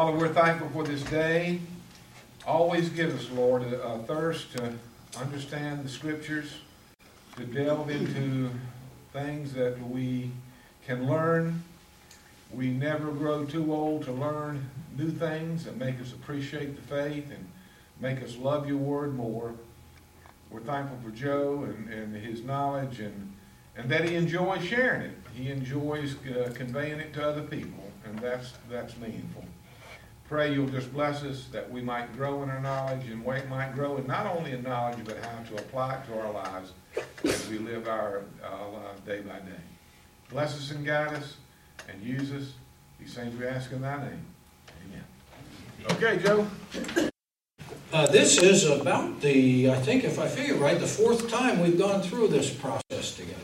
Father, we're thankful for this day. Always give us, Lord, a, a thirst to understand the scriptures, to delve into things that we can learn. We never grow too old to learn new things that make us appreciate the faith and make us love your word more. We're thankful for Joe and, and his knowledge and, and that he enjoys sharing it. He enjoys uh, conveying it to other people, and that's, that's meaningful. Pray you'll just bless us that we might grow in our knowledge and we might grow in not only in knowledge, but how to apply it to our lives as we live our uh, lives day by day. Bless us and guide us and use us. These things we ask in thy name. Amen. Okay, Joe. Uh, this is about the, I think if I figure right, the fourth time we've gone through this process together.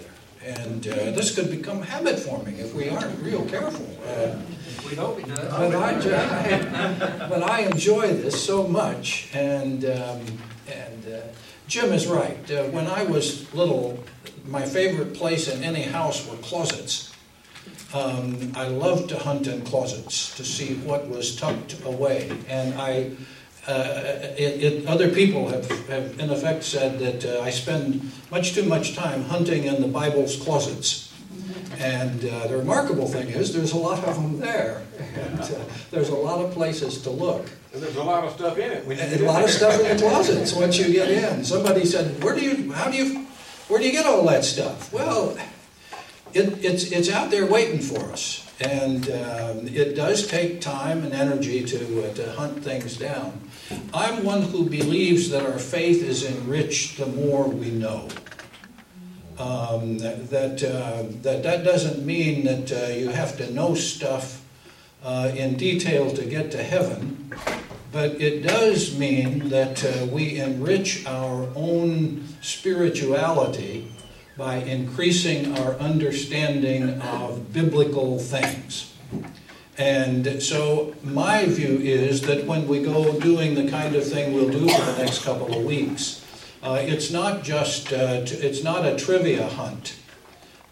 And uh, this could become habit forming if we aren't real careful. Uh, we hope it does. But I, but I enjoy this so much. And, um, and uh, Jim is right. Uh, when I was little, my favorite place in any house were closets. Um, I loved to hunt in closets to see what was tucked away. And I uh, it, it, other people have, have, in effect, said that uh, I spend much too much time hunting in the Bible's closets. And uh, the remarkable thing is, there's a lot of them there. And, uh, there's a lot of places to look. And there's a lot of stuff in it. a lot of stuff in the closets once you get in. Somebody said, "Where do you? How do you? Where do you get all that stuff?" Well, it, it's it's out there waiting for us. And um, it does take time and energy to, uh, to hunt things down. I'm one who believes that our faith is enriched the more we know. Um, that, uh, that that doesn't mean that uh, you have to know stuff uh, in detail to get to heaven, but it does mean that uh, we enrich our own spirituality by increasing our understanding of biblical things. And so, my view is that when we go doing the kind of thing we'll do for the next couple of weeks, it's not just uh, it's not a trivia hunt.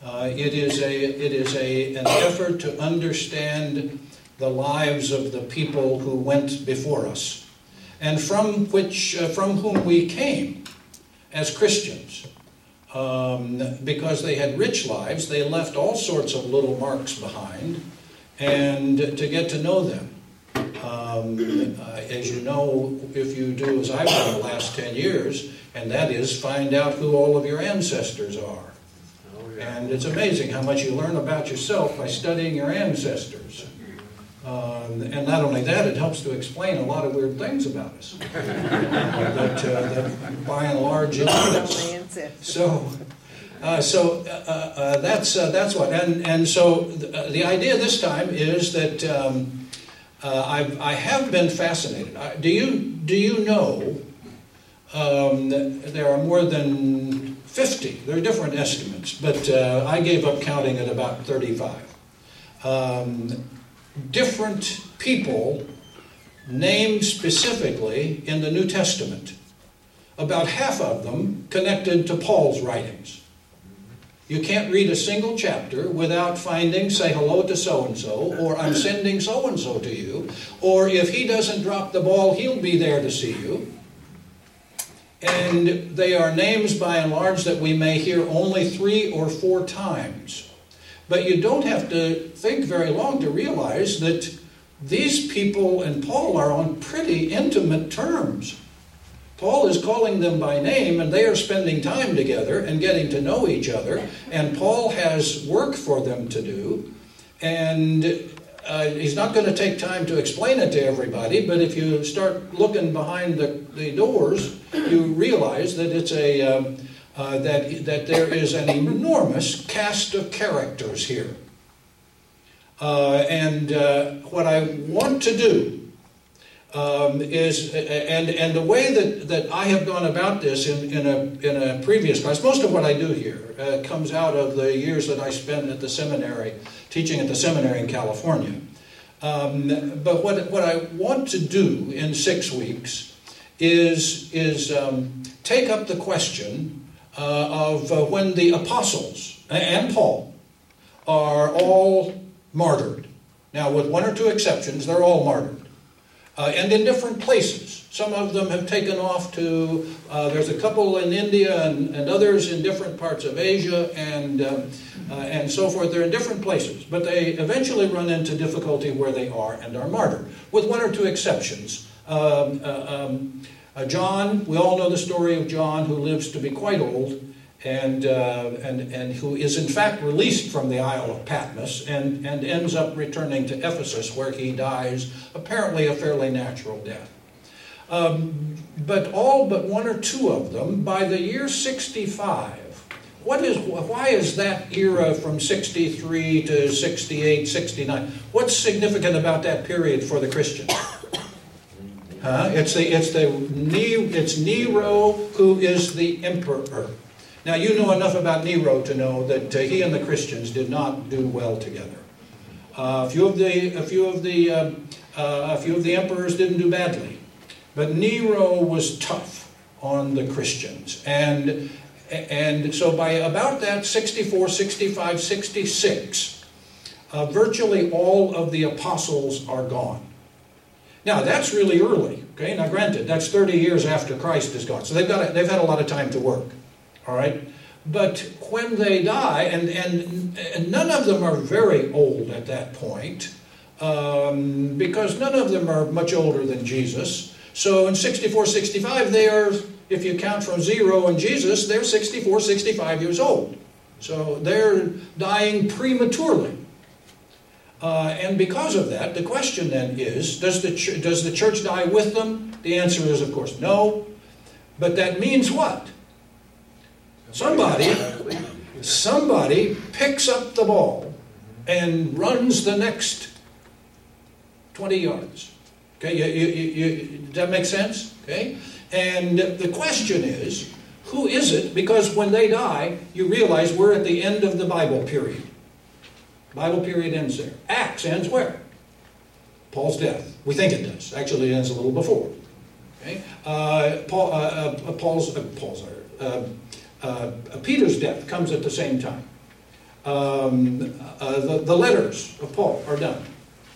Uh, it is a it is a an effort to understand the lives of the people who went before us, and from which uh, from whom we came as Christians. Um, because they had rich lives, they left all sorts of little marks behind and to get to know them. Um, uh, as you know, if you do as I've done the last 10 years, and that is find out who all of your ancestors are. Oh, yeah. And it's amazing how much you learn about yourself by studying your ancestors. Um, and not only that, it helps to explain a lot of weird things about us that, uh, that by and large So, uh, so uh, uh, uh that's uh, that's what, and and so the, the idea this time is that um, I've, I have been fascinated. do you do you know um, there are more than fifty? There are different estimates, but I gave up counting at about thirty-five. Um, different people named specifically in the New Testament. About half of them connected to Paul's writings. You can't read a single chapter without finding, say hello to so and so, or I'm sending so and so to you, or if he doesn't drop the ball, he'll be there to see you. And they are names by and large that we may hear only three or four times. But you don't have to think very long to realize that these people and Paul are on pretty intimate terms. Paul is calling them by name, and they are spending time together and getting to know each other. And Paul has work for them to do. And uh, he's not going to take time to explain it to everybody, but if you start looking behind the, the doors, you realize that it's a. Um, uh, that, that there is an enormous cast of characters here. Uh, and uh, what I want to do um, is, and, and the way that, that I have gone about this in, in, a, in a previous class, most of what I do here uh, comes out of the years that I spent at the seminary, teaching at the seminary in California. Um, but what, what I want to do in six weeks is, is um, take up the question uh, of uh, when the apostles and Paul are all martyred. Now, with one or two exceptions, they're all martyred. uh, and in different places. Some of them have taken off to, uh, there's a couple in India and, and, others in different parts of Asia and, uh, uh, and so forth. They're in different places, but they eventually run into difficulty where they are and are martyred, with one or two exceptions. Um, uh, um, uh, John, we all know the story of John, who lives to be quite old and, uh, and, and who is in fact released from the Isle of Patmos and, and ends up returning to Ephesus, where he dies apparently a fairly natural death. Um, but all but one or two of them, by the year 65, what is, why is that era from 63 to 68, 69? What's significant about that period for the Christians? Huh? It's, the, it's, the, it's Nero who is the emperor. Now, you know enough about Nero to know that uh, he and the Christians did not do well together. Uh, a few of the, a few of the, uh, uh, a few of the emperors didn't do badly, but Nero was tough on the Christians, and and so by about that 64, 65, 66, uh, virtually all of the apostles are gone. Now that's really early. Okay, now granted, that's 30 years after Christ is gone, so they've got a, they've had a lot of time to work. All right? But when they die, and, and, and none of them are very old at that point, um, because none of them are much older than Jesus. So in 64, 65, they are, if you count from zero and Jesus, they're 64, 65 years old. So they're dying prematurely. Uh, and because of that, the question then is does the, ch- does the church die with them? The answer is, of course, no. But that means what? Somebody, somebody picks up the ball and runs the next 20 yards. Okay, you, you, you, does that make sense? Okay, and the question is, who is it? Because when they die, you realize we're at the end of the Bible period. Bible period ends there. Acts ends where? Paul's death. We think it does. Actually, it ends a little before. Okay, uh, Paul, uh, uh, Paul's, uh, Paul's, uh, uh, Peter's death comes at the same time. Um, uh, the, the, letters of Paul are done.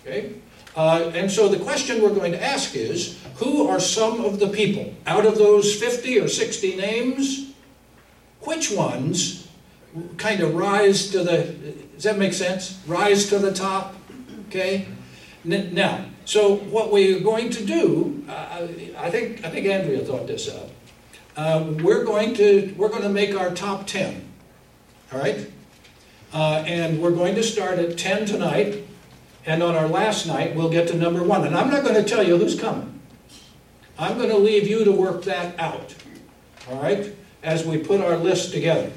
Okay? Uh, and so the question we're going to ask is who are some of the people out of those 50 or 60 names? Which ones kind of rise to the, does that make sense? Rise to the top? Okay? Now, so what we're going to do, uh, I think I think Andrea thought this up. Uh, we're going to we're going to make our top 10 all right uh, and we're going to start at 10 tonight and on our last night we'll get to number one and i'm not going to tell you who's coming i'm going to leave you to work that out all right as we put our list together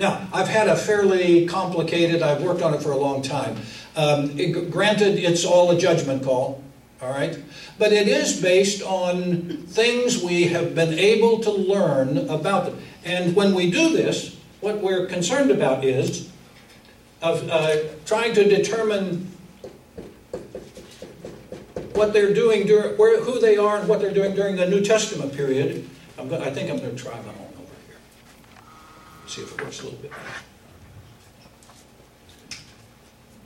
now i've had a fairly complicated i've worked on it for a long time um, it, granted it's all a judgment call all right? But it is based on things we have been able to learn about them. And when we do this, what we're concerned about is of uh, trying to determine what they're doing, during, where, who they are, and what they're doing during the New Testament period. Going, I think I'm going to try my own. See if it works a little bit better.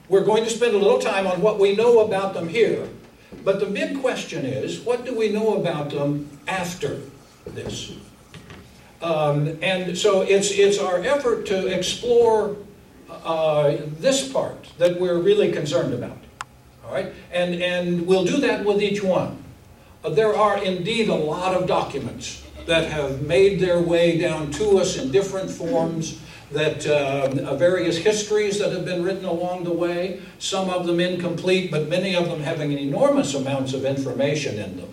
We're going to spend a little time on what we know about them here but the big question is, what do we know about them after this? Um, and so it's, it's our effort to explore uh, this part that we're really concerned about. All right? And, and we'll do that with each one. Uh, there are indeed a lot of documents that have made their way down to us in different forms that uh, various histories that have been written along the way, some of them incomplete, but many of them having enormous amounts of information in them.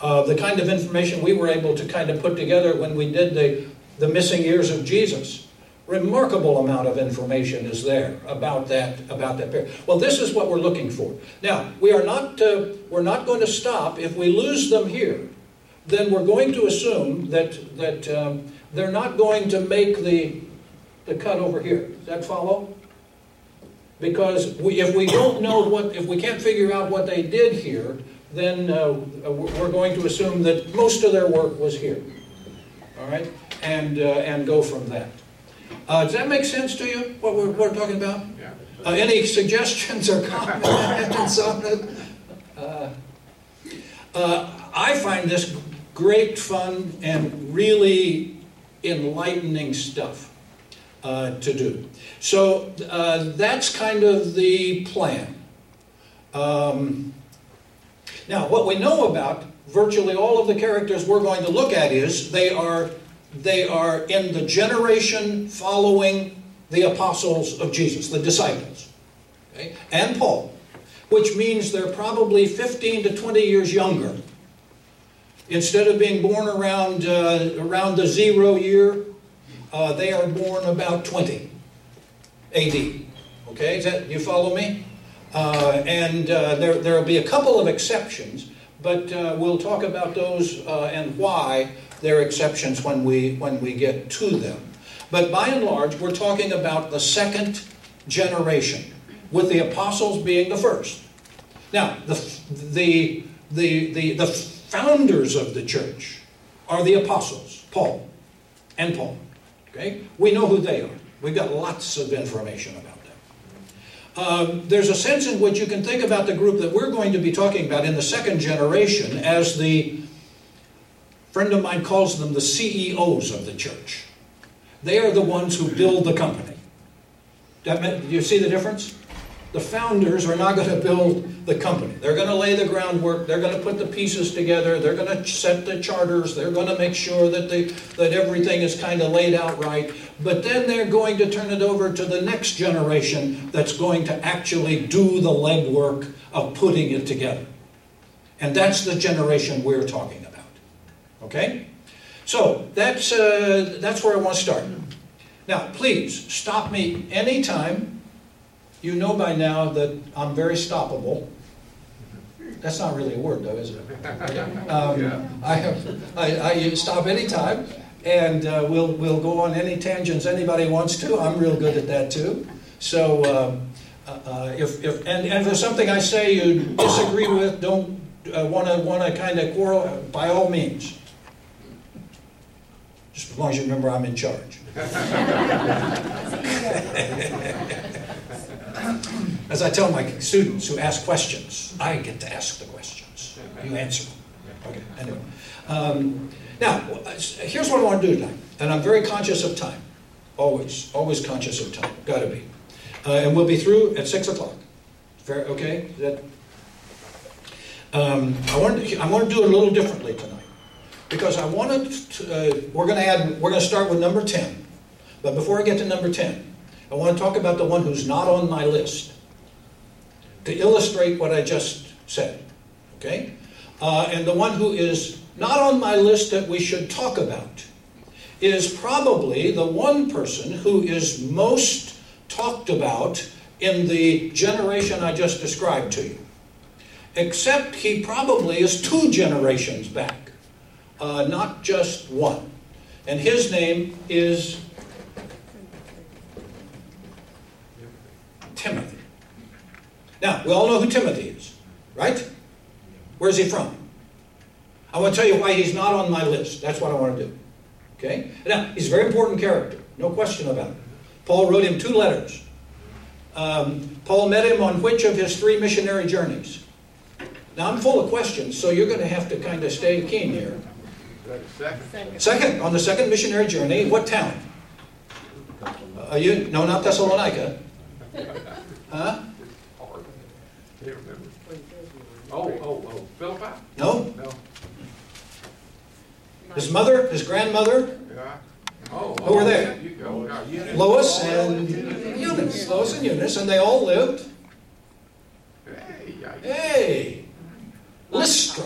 Uh, the kind of information we were able to kind of put together when we did the, the missing years of Jesus. Remarkable amount of information is there about that about that period. Well, this is what we're looking for. Now, we are not uh, we're not going to stop if we lose them here. Then we're going to assume that that um, they're not going to make the the cut over here. Does that follow? Because we, if we don't know what, if we can't figure out what they did here, then uh, we're going to assume that most of their work was here. All right? And, uh, and go from that. Uh, does that make sense to you, what we're, what we're talking about? Yeah. Uh, any suggestions or comments on it? Uh, Uh, I find this great fun and really enlightening stuff uh, to do. So uh, that's kind of the plan. Um, now, what we know about virtually all of the characters we're going to look at is they are they are in the generation following the apostles of Jesus, the disciples, okay? and Paul, which means they're probably 15 to 20 years younger. Instead of being born around, uh, around the zero year, uh, they are born about 20 AD. Okay, that, you follow me? Uh, and uh, there, there will be a couple of exceptions, but uh, we'll talk about those uh, and why they're exceptions when we, when we get to them. But by and large, we're talking about the second generation, with the apostles being the first. Now, the, the, the, the, the founders of the church are the apostles, Paul and Paul. Okay? We know who they are. We've got lots of information about them. Um, there's a sense in which you can think about the group that we're going to be talking about in the second generation as the friend of mine calls them the CEOs of the church. They are the ones who build the company. Do you see the difference? The founders are not going to build the company. They're going to lay the groundwork. They're going to put the pieces together. They're going to set the charters. They're going to make sure that, they, that everything is kind of laid out right. But then they're going to turn it over to the next generation that's going to actually do the legwork of putting it together. And that's the generation we're talking about. Okay? So that's, uh, that's where I want to start. Now, please stop me anytime you know by now that I'm very stoppable. That's not really a word, though, is it? Um, yeah. I, have, I, I stop anytime, and uh, we'll, we'll go on any tangents anybody wants to. I'm real good at that, too. So um, uh, uh, if, if, and, and if there's something I say you disagree with, don't want to want to kind of quarrel, by all means. Just as long as you remember I'm in charge. As I tell my students who ask questions, I get to ask the questions. You answer them. Okay, anyway. Um, now, here's what I want to do tonight. And I'm very conscious of time. Always, always conscious of time. Got to be. Uh, and we'll be through at 6 o'clock. Fair, okay? That, um, I, want to, I want to do it a little differently tonight. Because I wanted to, uh, we're going to add, we're going to start with number 10. But before I get to number 10, I want to talk about the one who's not on my list to illustrate what I just said. Okay? Uh, and the one who is not on my list that we should talk about is probably the one person who is most talked about in the generation I just described to you. Except he probably is two generations back, uh, not just one. And his name is Timothy. Now, we all know who Timothy is, right? Where's he from? I want to tell you why he's not on my list. That's what I want to do. Okay? Now, he's a very important character, no question about it. Paul wrote him two letters. Um, Paul met him on which of his three missionary journeys? Now, I'm full of questions, so you're going to have to kind of stay keen here. Second. Second, on the second missionary journey, what town? Uh, you, no, not Thessalonica. Huh? Hard. Can't remember. Oh, oh, oh, Philippi? No? No. His mother, his grandmother, Yeah. Oh. Who were oh, there? You go. Yeah, you- Lois and Eunice. Lois and Eunice, and they all lived, Hey, yeah. hey, Lystra.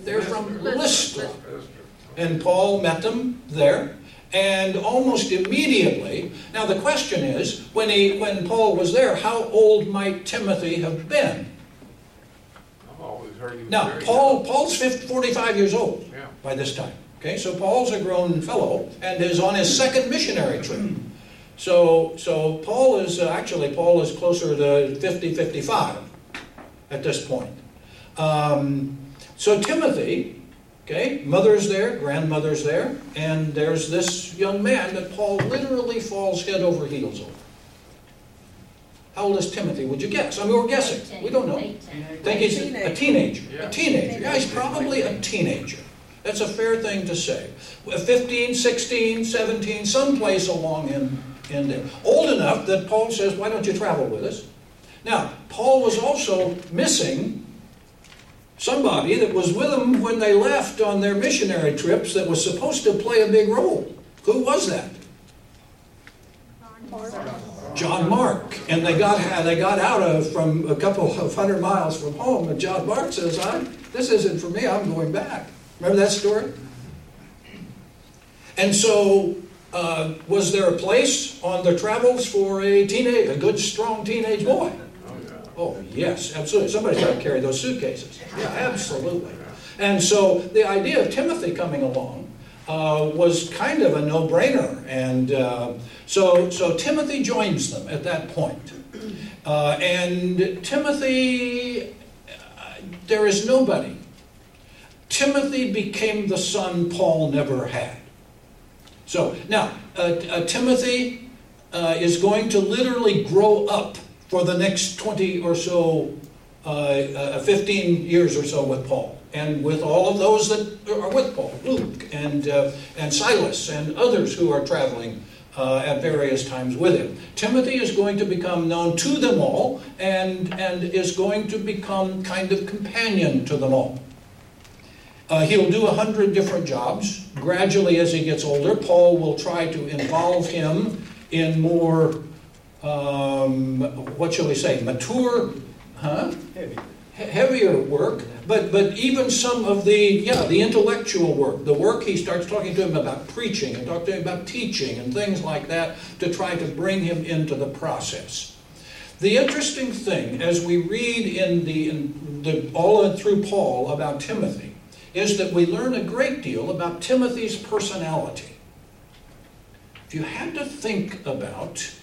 They're from Lystra. And Paul met them there. And almost immediately, now the question is, when, he, when Paul was there, how old might Timothy have been? I've always heard he Now, Paul, Paul's 50, 45 years old Yeah. by this time. Okay, so Paul's a grown fellow and is on his second missionary trip. So, so Paul is, uh, actually, Paul is closer to 50, 55 at this point. Um, so Timothy Okay, mother's there, grandmother's there, and there's this young man that Paul literally falls head over heels over. How old is Timothy? Would you guess? I mean, we're guessing. We don't know. 18. think he's a teenager. A teenager. Yeah, he's probably a teenager. That's a fair thing to say. 15, 16, 17, someplace along in, in there. Old enough that Paul says, Why don't you travel with us? Now, Paul was also missing somebody that was with them when they left on their missionary trips that was supposed to play a big role. Who was that? John Mark. And they got they got out of from a couple of hundred miles from home, and John Mark says, I, "This isn't for me. I'm going back." Remember that story? And so, uh, was there a place on the travels for a teenage, a good, strong teenage boy? Oh yes, absolutely. Somebody's got to carry those suitcases. Yeah, absolutely. And so the idea of Timothy coming along uh, was kind of a no-brainer, and uh, so so Timothy joins them at that point. Uh, and Timothy, uh, there is nobody. Timothy became the son Paul never had. So now uh, uh, Timothy is going to literally grow up for the next 20 or so, uh, uh, 15 years or so with Paul, and with all of those that are with Paul, Luke and, uh, and Silas and others who are traveling uh, at various times with him. Timothy is going to become known to them all and, and is going to become kind of companion to them all. Uh, he'll do a hundred different jobs. Gradually, as he gets older, Paul will try to involve him in more um, what shall we say, mature, huh? Heavy. heavier work, but, but even some of the, yeah, the intellectual work, the work he starts talking to him about preaching and talking to him about teaching and things like that to try to bring him into the process. The interesting thing, as we read in the, in the all through Paul about Timothy, is that we learn a great deal about Timothy's personality. If you had to think about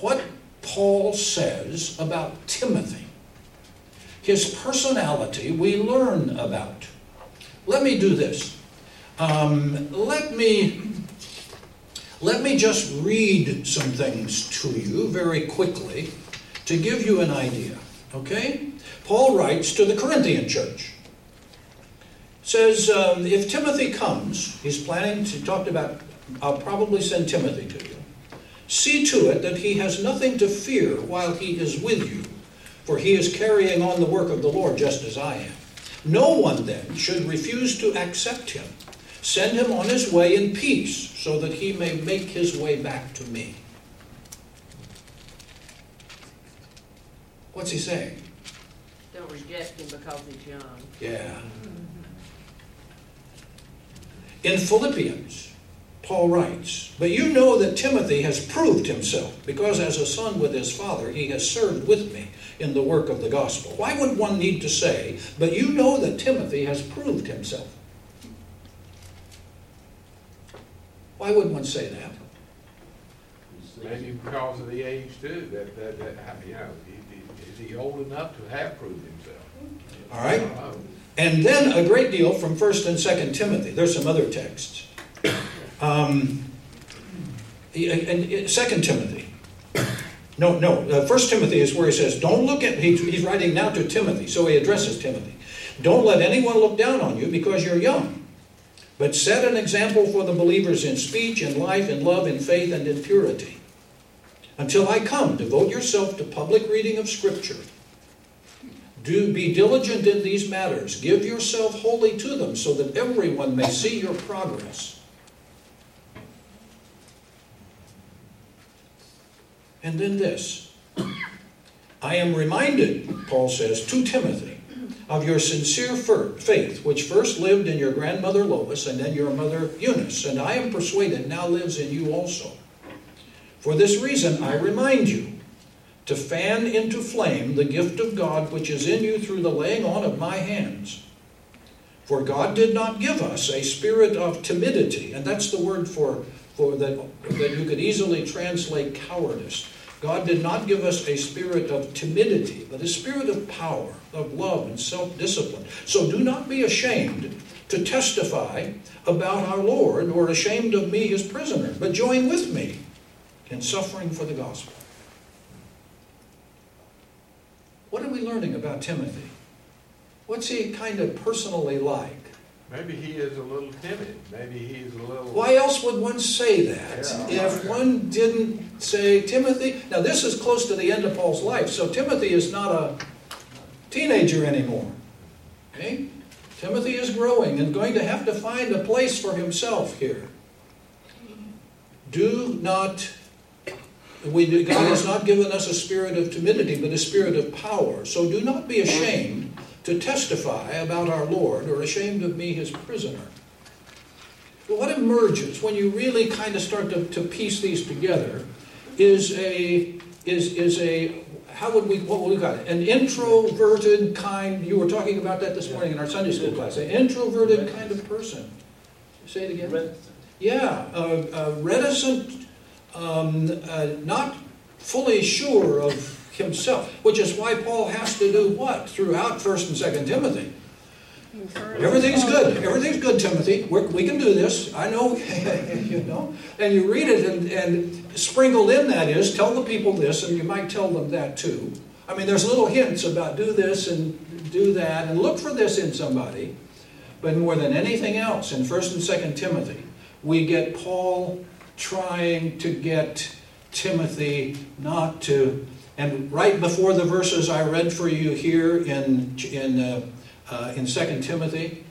what Paul says about Timothy. His personality we learn about. Let me do this. Um, let me let me just read some things to you very quickly to give you an idea. Okay? Paul writes to the Corinthian church. Says, um, if Timothy comes, he's planning to talk about, I'll probably send Timothy to you. See to it that he has nothing to fear while he is with you, for he is carrying on the work of the Lord just as I am. No one then should refuse to accept him. Send him on his way in peace, so that he may make his way back to me. What's he saying? Don't reject him because he's young. Yeah. In Philippians, Paul writes, But you know that Timothy has proved himself, because as a son with his father, he has served with me in the work of the gospel. Why would one need to say, But you know that Timothy has proved himself? Why would one say that? Maybe because of the age too, that, that, that, you know, is he old enough to have proved himself? All right? And then a great deal from 1st and 2nd Timothy. There's some other texts. Um, and Second Timothy. No, no. Uh, First Timothy is where he says, "Don't look at." He, he's writing now to Timothy, so he addresses Timothy. Don't let anyone look down on you because you're young, but set an example for the believers in speech, in life, in love, in faith, and in purity. Until I come, devote yourself to public reading of Scripture. Do be diligent in these matters. Give yourself wholly to them, so that everyone may see your progress. And then this I am reminded, Paul says, to Timothy, of your sincere faith, which first lived in your grandmother Lois and then your mother Eunice, and I am persuaded now lives in you also. For this reason, I remind you to fan into flame the gift of God which is in you through the laying on of my hands. For God did not give us a spirit of timidity, and that's the word for, for that, that you could easily translate cowardice. God did not give us a spirit of timidity, but a spirit of power, of love, and self discipline. So do not be ashamed to testify about our Lord or ashamed of me, his prisoner, but join with me in suffering for the gospel. What are we learning about Timothy? What's he kind of personally like? Maybe he is a little timid, maybe he's a little. Why else would one say that Yeah. if one didn't say Timothy? Now, this is close to the end of Paul's life, so Timothy is not a teenager anymore. Okay? Timothy is growing and going to have to find a place for himself here. Do not, we, God has not given us a spirit of timidity, but a spirit of power. So do not be ashamed to testify about our Lord or ashamed of me, his prisoner. But what emerges when you really kind of start to, to piece these together is a is is a how would we what would we call it? An introverted kind you were talking about that this morning in our Sunday school class an introverted kind of person. Say it again. Yeah uh, uh, reticent um, uh, not fully sure of himself which is why Paul has to do what throughout first and second Timothy Everything's good. Everything's good, Timothy. We're, we can do this. I know, you know. And you read it, and, and sprinkled in that is tell the people this, and you might tell them that too. I mean, there's little hints about do this and do that, and look for this in somebody. But more than anything else, in First and Second Timothy, we get Paul trying to get Timothy not to. And right before the verses I read for you here in in. Uh, uh, in 2 Timothy,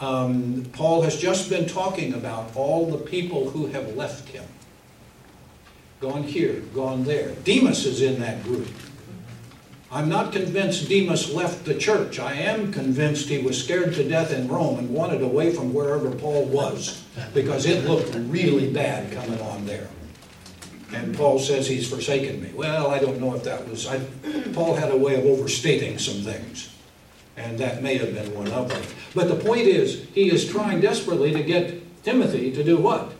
um, Paul has just been talking about all the people who have left him. Gone here, gone there. Demas is in that group. I'm not convinced Demas left the church. I am convinced he was scared to death in Rome and wanted away from wherever Paul was because it looked really bad coming on there. And Paul says he's forsaken me. Well, I don't know if that was. I, Paul had a way of overstating some things and that may have been one of them. But the point is, he is trying desperately to get Timothy to do what?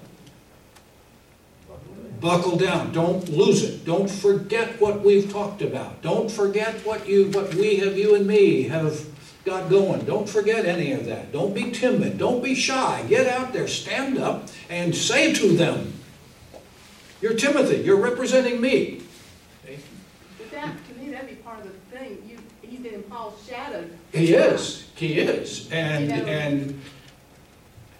Buckle down. Don't lose it. Don't forget what we've talked about. Don't forget what you, what we have, you and me have got going. Don't forget any of that. Don't be timid. Don't be shy. Get out there, stand up, and say to them, "You're Timothy. You're representing me." But that, to me, that'd be part of the thing, you, he's in Paul's shadow. He is. He is. And You know. and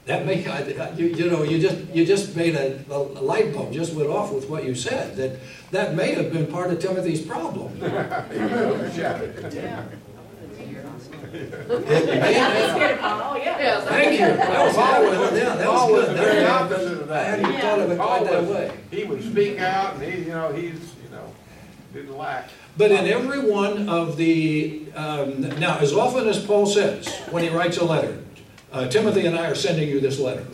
that may I, I- you, you know you just you just made a, a light bulb just went off with what you said that that may have been part of Timothy's problem. Yeah. It may Yeah, have- he's scared of Paul, oh, yeah. Yeah. Thank you. That was Paul good. was- Yeah, that Paul was was good. very opposite of I that. hadn't thought of it Paul quite that was- way. He would speak out, and he, you know, he's, you know, didn't lack. But in every one of the um, now, as often as Paul says when he writes a letter, uh, Timothy and I are sending you this letter.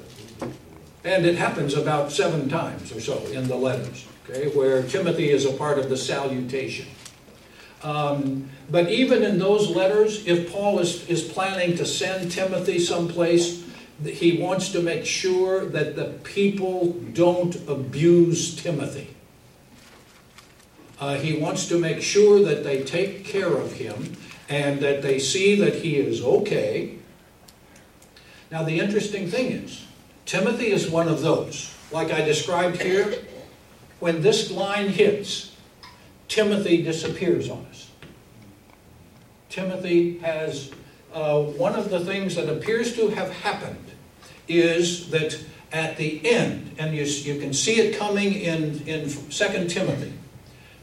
And it happens about seven times or so in the letters, okay, where Timothy is a part of the salutation. Um, but even in those letters, if Paul is, is planning to send Timothy someplace, he wants to make sure that the people don't abuse Timothy. Uh, he wants to make sure that they take care of him and that they see that he is okay. Now, the interesting thing is, Timothy is one of those. Like I described here, when this line hits, Timothy disappears on us. Timothy has, uh, one of the things that appears to have happened is that at the end, and you, you can see it coming in, in 2 Timothy,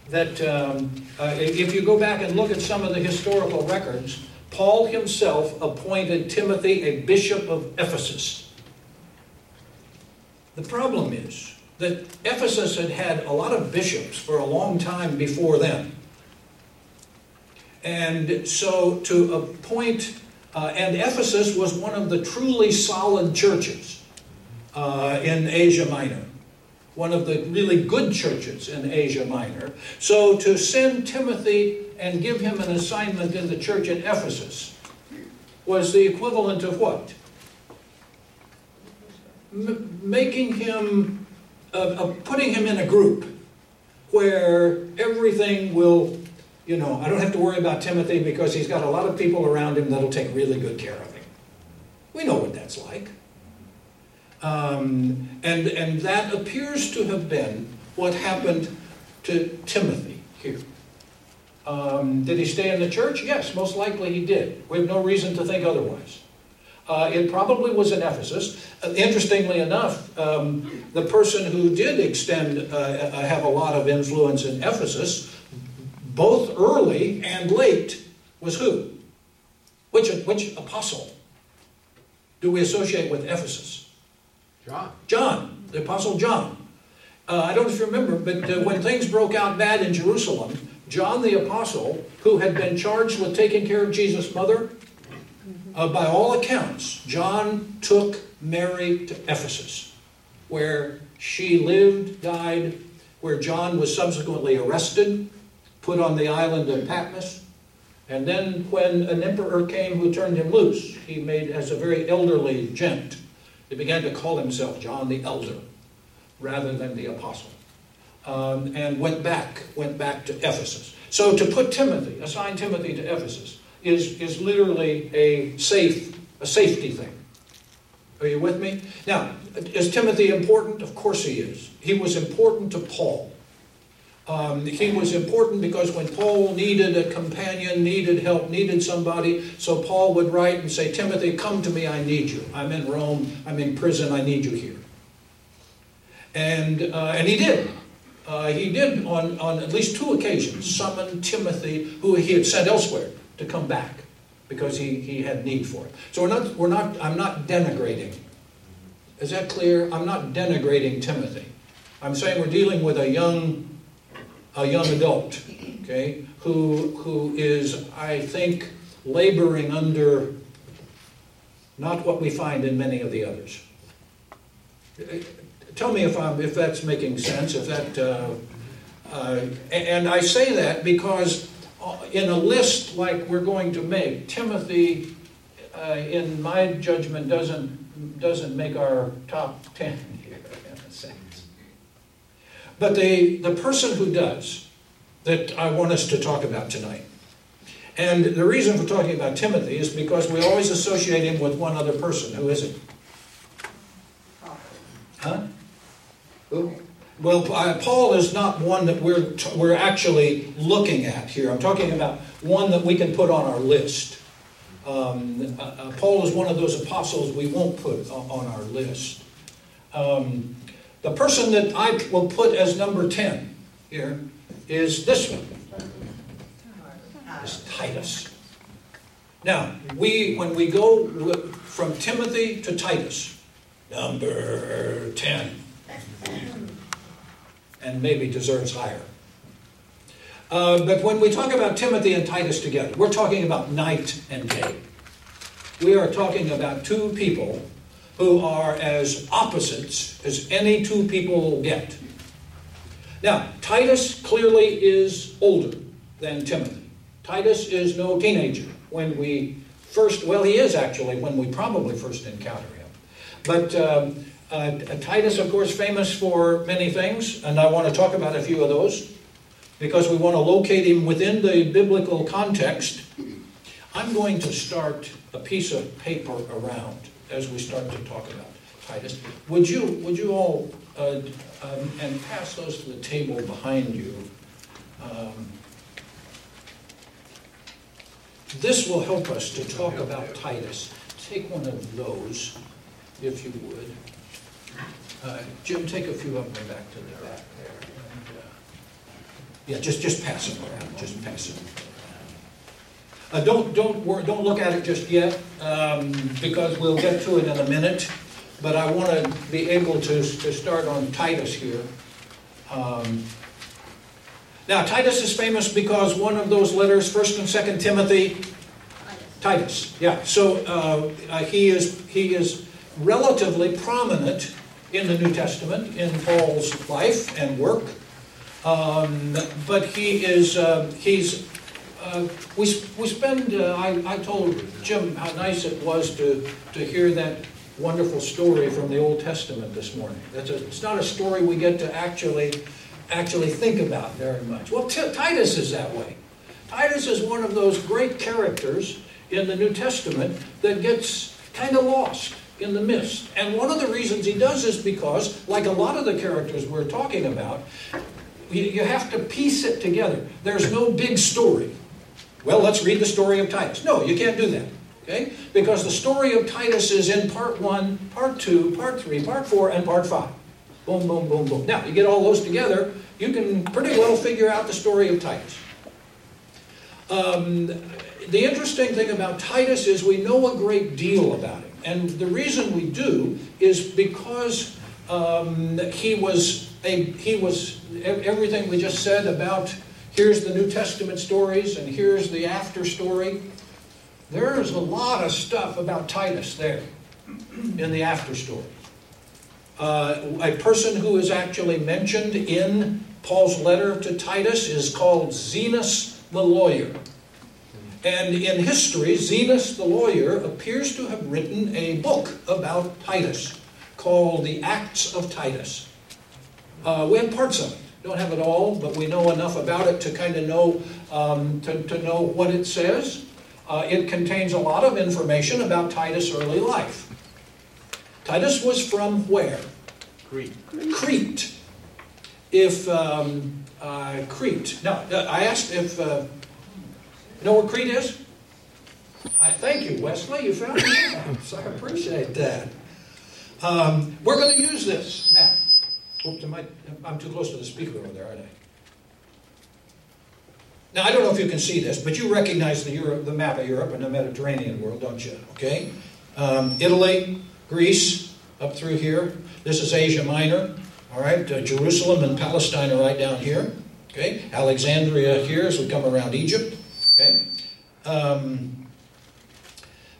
that um, uh, if you go back and look at some of the historical records, Paul himself appointed Timothy a bishop of Ephesus. The problem is that Ephesus had had a lot of bishops for a long time before then. And so to appoint, uh, and Ephesus was one of the truly solid churches uh, in Asia Minor one of the really good churches in Asia Minor. So to send Timothy and give him an assignment in the church at Ephesus was the equivalent of what? M- making him, uh, uh, putting him in a group where everything will, you know, I don't have to worry about Timothy because he's got a lot of people around him that'll take really good care of him. We know what that's like. Um, and, and that appears to have been what happened to Timothy here. Um, did he stay in the church? Yes, most likely he did. We have no reason to think otherwise. Uh, it probably was in Ephesus. Uh, interestingly enough, um, the person who did extend, uh, uh, have a lot of influence in Ephesus, both early and late, was who? Which, which apostle do we associate with Ephesus? John, John, the apostle John. Uh, I don't know if you remember, but uh, when things broke out bad in Jerusalem, John the apostle, who had been charged with taking care of Jesus' mother, uh, by all accounts, John took Mary to Ephesus, where she lived, died, where John was subsequently arrested, put on the island of Patmos. And then, when an emperor came who turned him loose, he made as a very elderly gent. He began to call himself John the Elder rather than the Apostle. Um, and went back, went back to Ephesus. So to put Timothy, assign Timothy to Ephesus, is, is literally a safe, a safety thing. Are you with me? Now, is Timothy important? Of course he is. He was important to Paul. Um, he was important because when Paul needed a companion, needed help, needed somebody, so Paul would write and say, Timothy, come to me, I need you. I'm in Rome, I'm in prison, I need you here. And, uh, and he did. Uh, he did on, on at least two occasions summon Timothy, who he had sent elsewhere, to come back because he, he had need for it. So we're not, we're not, I'm not denigrating. Is that clear? I'm not denigrating Timothy. I'm saying we're dealing with a young, a young adult, okay, who, who is, I think, laboring under not what we find in many of the others. Tell me if I'm, if that's making sense, if that, uh, uh, and I say that because in a list like we're going to make, Timothy, uh, in my judgment, doesn't, doesn't make our top ten here, in a sense. But the, the person who does, that I want us to talk about tonight, and the reason for talking about Timothy is because we always associate him with one other person. Who is it? Huh? Who? Well, Paul is not one that we're, we're actually looking at here. I'm talking about one that we can put on our list. Um, uh, uh, Paul is one of those apostles we won't put on our list. Um, the person that I will put as number 10 here is this one. Is Titus. Now, we when we go from Timothy to Titus, number 10 and maybe deserves higher. Uh, but when we talk about Timothy and Titus together, we're talking about night and day. We are talking about two people who are as opposites as any two people will get. Now, Titus clearly is older than Timothy. Titus is no teenager when we first, well, he is actually when we probably first encounter him. But um, uh, Titus, of course, famous for many things, and I want to talk about a few of those because we want to locate him within the biblical context. I'm going to start a piece of paper around as we start to talk about Titus. Would you, would you all, uh, um, and pass those to the table behind you. Um, this will help us to talk about Titus. Take one of those, if you would. Uh, Jim, take a few of them back to the back there. And, uh, Yeah, just, just pass them around, just pass them. Uh, don't, don't, don't look at it just yet, um, because we'll get to it in a minute. But I want to be able to, to start on Titus here. Um, Now, Titus is famous because one of those letters, First and Second Timothy, Titus, yeah. So uh, he is he is relatively prominent in the New Testament in Paul's life and work, um, but he is uh, he's uh, we we spend. Uh, I I told Jim how nice it was to to hear that wonderful story from the Old Testament this morning. That's a, it's not a story we get to actually actually think about very much. Well, T- Titus is that way. Titus is one of those great characters in the New Testament that gets kind of lost in the mist. And one of the reasons he does is because, like a lot of the characters we're talking about, you, you have to piece it together. There's no big story. Well, let's read the story of Titus. No, you can't do that. Okay? Because the story of Titus is in part one, part two, part three, part four, and part five. Boom, boom, boom, boom. Now, you get all those together, you can pretty well figure out the story of Titus. Um, the interesting thing about Titus is we know a great deal about him. And the reason we do is because um, he was a, he was everything we just said about here's the New Testament stories and here's the after story. There's a lot of stuff about Titus there in the after story. Uh, a person who is actually mentioned in Paul's letter to Titus is called Zenas the lawyer. And in history, Zenas the lawyer appears to have written a book about Titus called The Acts of Titus. Uh, we have parts of it. Don't have it all, but we know enough about it to kind of know um, to, to know what it says. Uh, it contains a lot of information about Titus' early life. Titus was from where? Crete. Crete. If um, uh, Crete. Now, I asked if uh, you know where Crete is? I thank you, Wesley. You found it. so I appreciate that. Um, we're going to use this map. Oops, I, I'm too close to the speaker over there, aren't I? Now, I don't know if you can see this, but you recognize the, Europe, the map of Europe and the Mediterranean world, don't you? Okay? Um, Italy, Greece, up through here. This is Asia Minor. All right? Uh, Jerusalem and Palestine are right down here. Okay? Alexandria here as we come around Egypt. Okay? Um,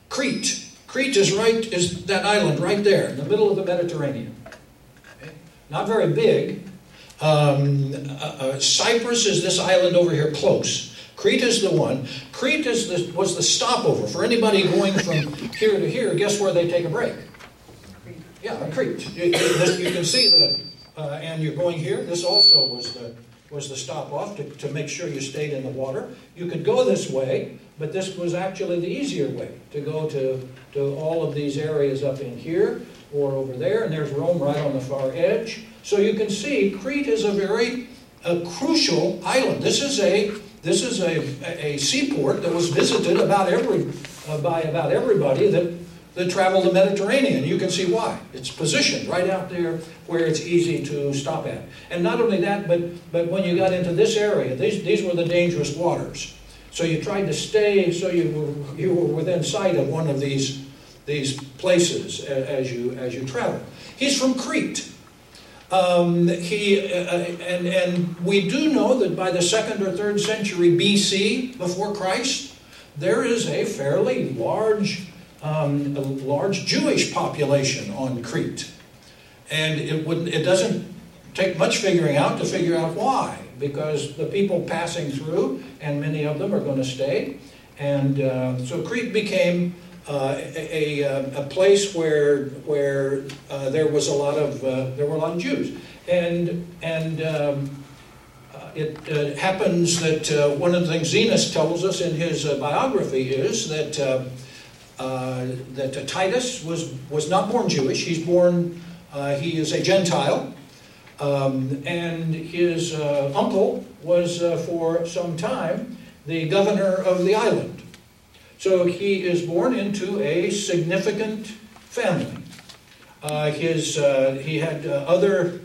Crete. Crete is right is that island right there in the middle of the Mediterranean. Okay? Not very big. Um, uh, uh, Cyprus is this island over here close. Crete is the one. Crete is the, was the stopover for anybody going from here to here. Guess where they take a break? Yeah, Crete. You, you can see that, uh, and you're going here. This also was the was the stop off to, to make sure you stayed in the water. You could go this way, but this was actually the easier way to go to, to all of these areas up in here or over there, and there's Rome right on the far edge. So you can see Crete is a very a crucial island. This is a this is a, a, a seaport that was visited about every uh, by about everybody that that travel the Mediterranean. You can see why. It's positioned right out there where it's easy to stop at. And not only that, but, but when you got into this area, these, these were the dangerous waters. So you tried to stay so you were, you were within sight of one of these, these places as you, as you travel. He's from Crete. Um, he, uh, and, and we do know that by the second or third century BC, before Christ, there is a fairly large um, a large Jewish population on Crete. And it, would, it doesn't take much figuring out to figure out why, because the people passing through, and many of them are going to stay. And uh, so Crete became uh, a, a, a, place where, where uh, there was a lot of, uh, there were a lot of Jews. And, and um, uh, it uh, happens that one of the things Zenas tells us in his biography is that uh, that uh, Titus was, was not born Jewish. He's born, uh, he is a Gentile. Um, and his uh, uncle was uh, for some time the governor of the island. So he is born into a significant family. his, he had other,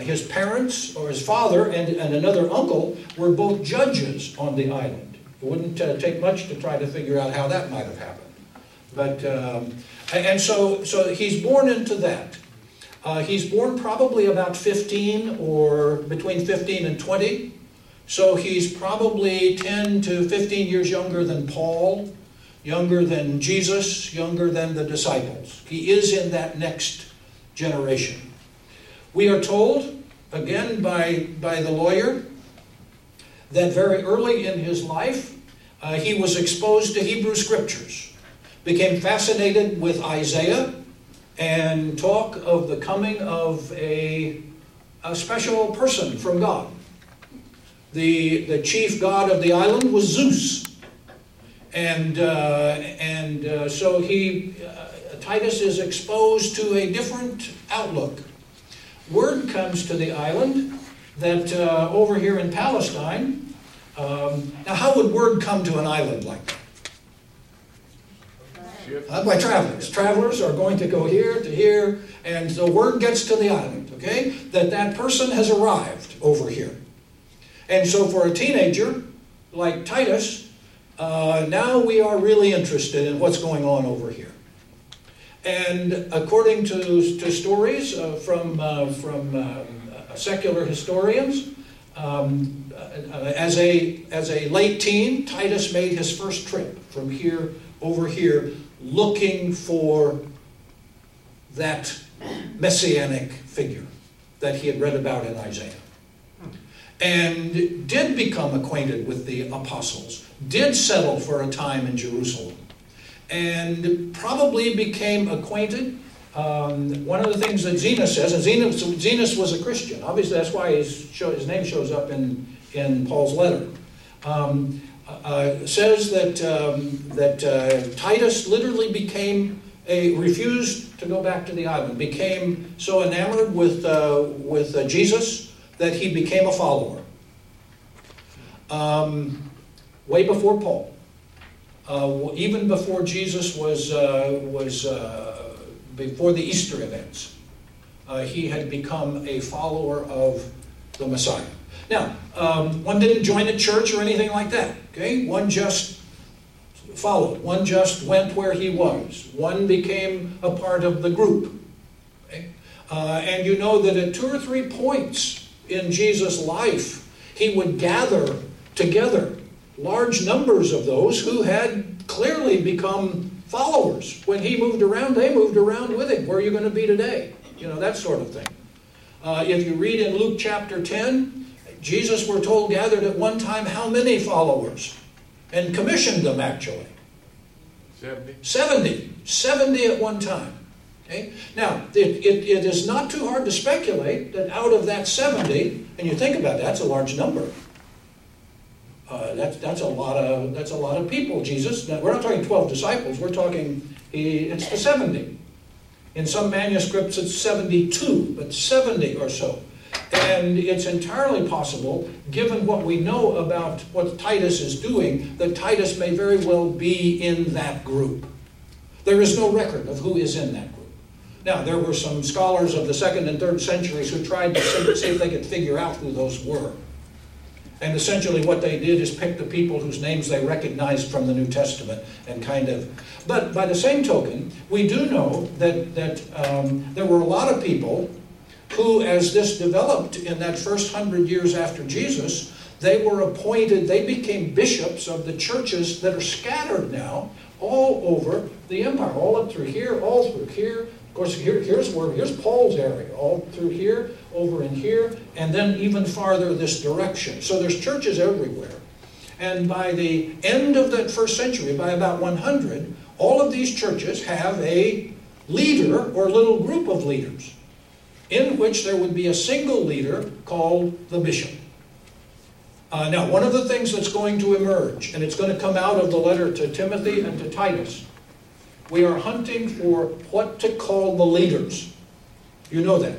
his parents or his father and, and another uncle were both judges on the island. It wouldn't take much to try to figure out how that might have happened. But um, and so so he's born into that. Uh, he's born probably about 15 or between 15 and 20. So he's probably 10 to 15 years younger than Paul, younger than Jesus, younger than the disciples. He is in that next generation. We are told, again by, by the lawyer, that very early in his life, uh, he was exposed to Hebrew scriptures became fascinated with Isaiah and talk of the coming of a, a special person from God. The, the chief god of the island was Zeus. And, uh, and uh, so he, uh, Titus is exposed to a different outlook. Word comes to the island that uh, over here in Palestine, um, now how would word come to an island like that? Uh, by travelers. Travelers are going to go here to here, and the word gets to the island, okay? That that person has arrived over here. And so for a teenager like Titus, uh, now we are really interested in what's going on over here. And according to, to stories uh, from, uh, from uh, secular historians, um, uh, as, a, as a late teen, Titus made his first trip from here over here looking for that messianic figure that he had read about in Isaiah. And did become acquainted with the apostles, did settle for a time in Jerusalem, and probably became acquainted. Um, one of the things that Zenas says, and Zenas, was a Christian, obviously that's why his, show, his name shows up in, in Paul's letter. Um, uh, says that, um, that uh, Titus literally became a, refused to go back to the island, became so enamored with, uh, with uh, Jesus that he became a follower. Um, way before Paul. Uh, even before Jesus was, uh, was before the Easter events, he had become a follower of the Messiah. Now, um, one didn't join a church or anything like that. Okay, one just followed. One just went where he was. One became a part of the group. Okay? Uh, and you know that at two or three points in Jesus' life, he would gather together large numbers of those who had clearly become followers. When he moved around, they moved around with him. Where are you going to be today? You know, that sort of thing. Uh, if you read in Luke chapter 10, Jesus, we're told, gathered at one time how many followers? And commissioned them, actually. 70? 70. 70 at one time. Okay? Now, it, it, it is not too hard to speculate that out of that 70, and you think about that, that's a large number. Uh, that's, that's, a lot of, that's a lot of people, Jesus. Now, we're not talking 12 disciples, we're talking, he, it's the 70. In some manuscripts, it's 72, but 70 or so. And it's entirely possible, given what we know about what Titus is doing, that Titus may very well be in that group. There is no record of who is in that group. Now, there were some scholars of the second and third centuries who tried to see if they could figure out who those were. And essentially, what they did is pick the people whose names they recognized from the New Testament and kind of. But by the same token, we do know that, that um, there were a lot of people who, as this developed in that first hundred years after Jesus, they were appointed, they became bishops of the churches that are scattered now all over the empire, all up through here, all through here. Of course, here, here's where here's Paul's area, all through here, over in here, and then even farther this direction. So there's churches everywhere. And by the end of that first century, by about 100, all of these churches have a leader or little group of leaders in which there would be a single leader called the bishop. Uh, now, one of the things that's going to emerge, and it's going to come out of the letter to Timothy and to Titus, we are hunting for what to call the leaders. You know that,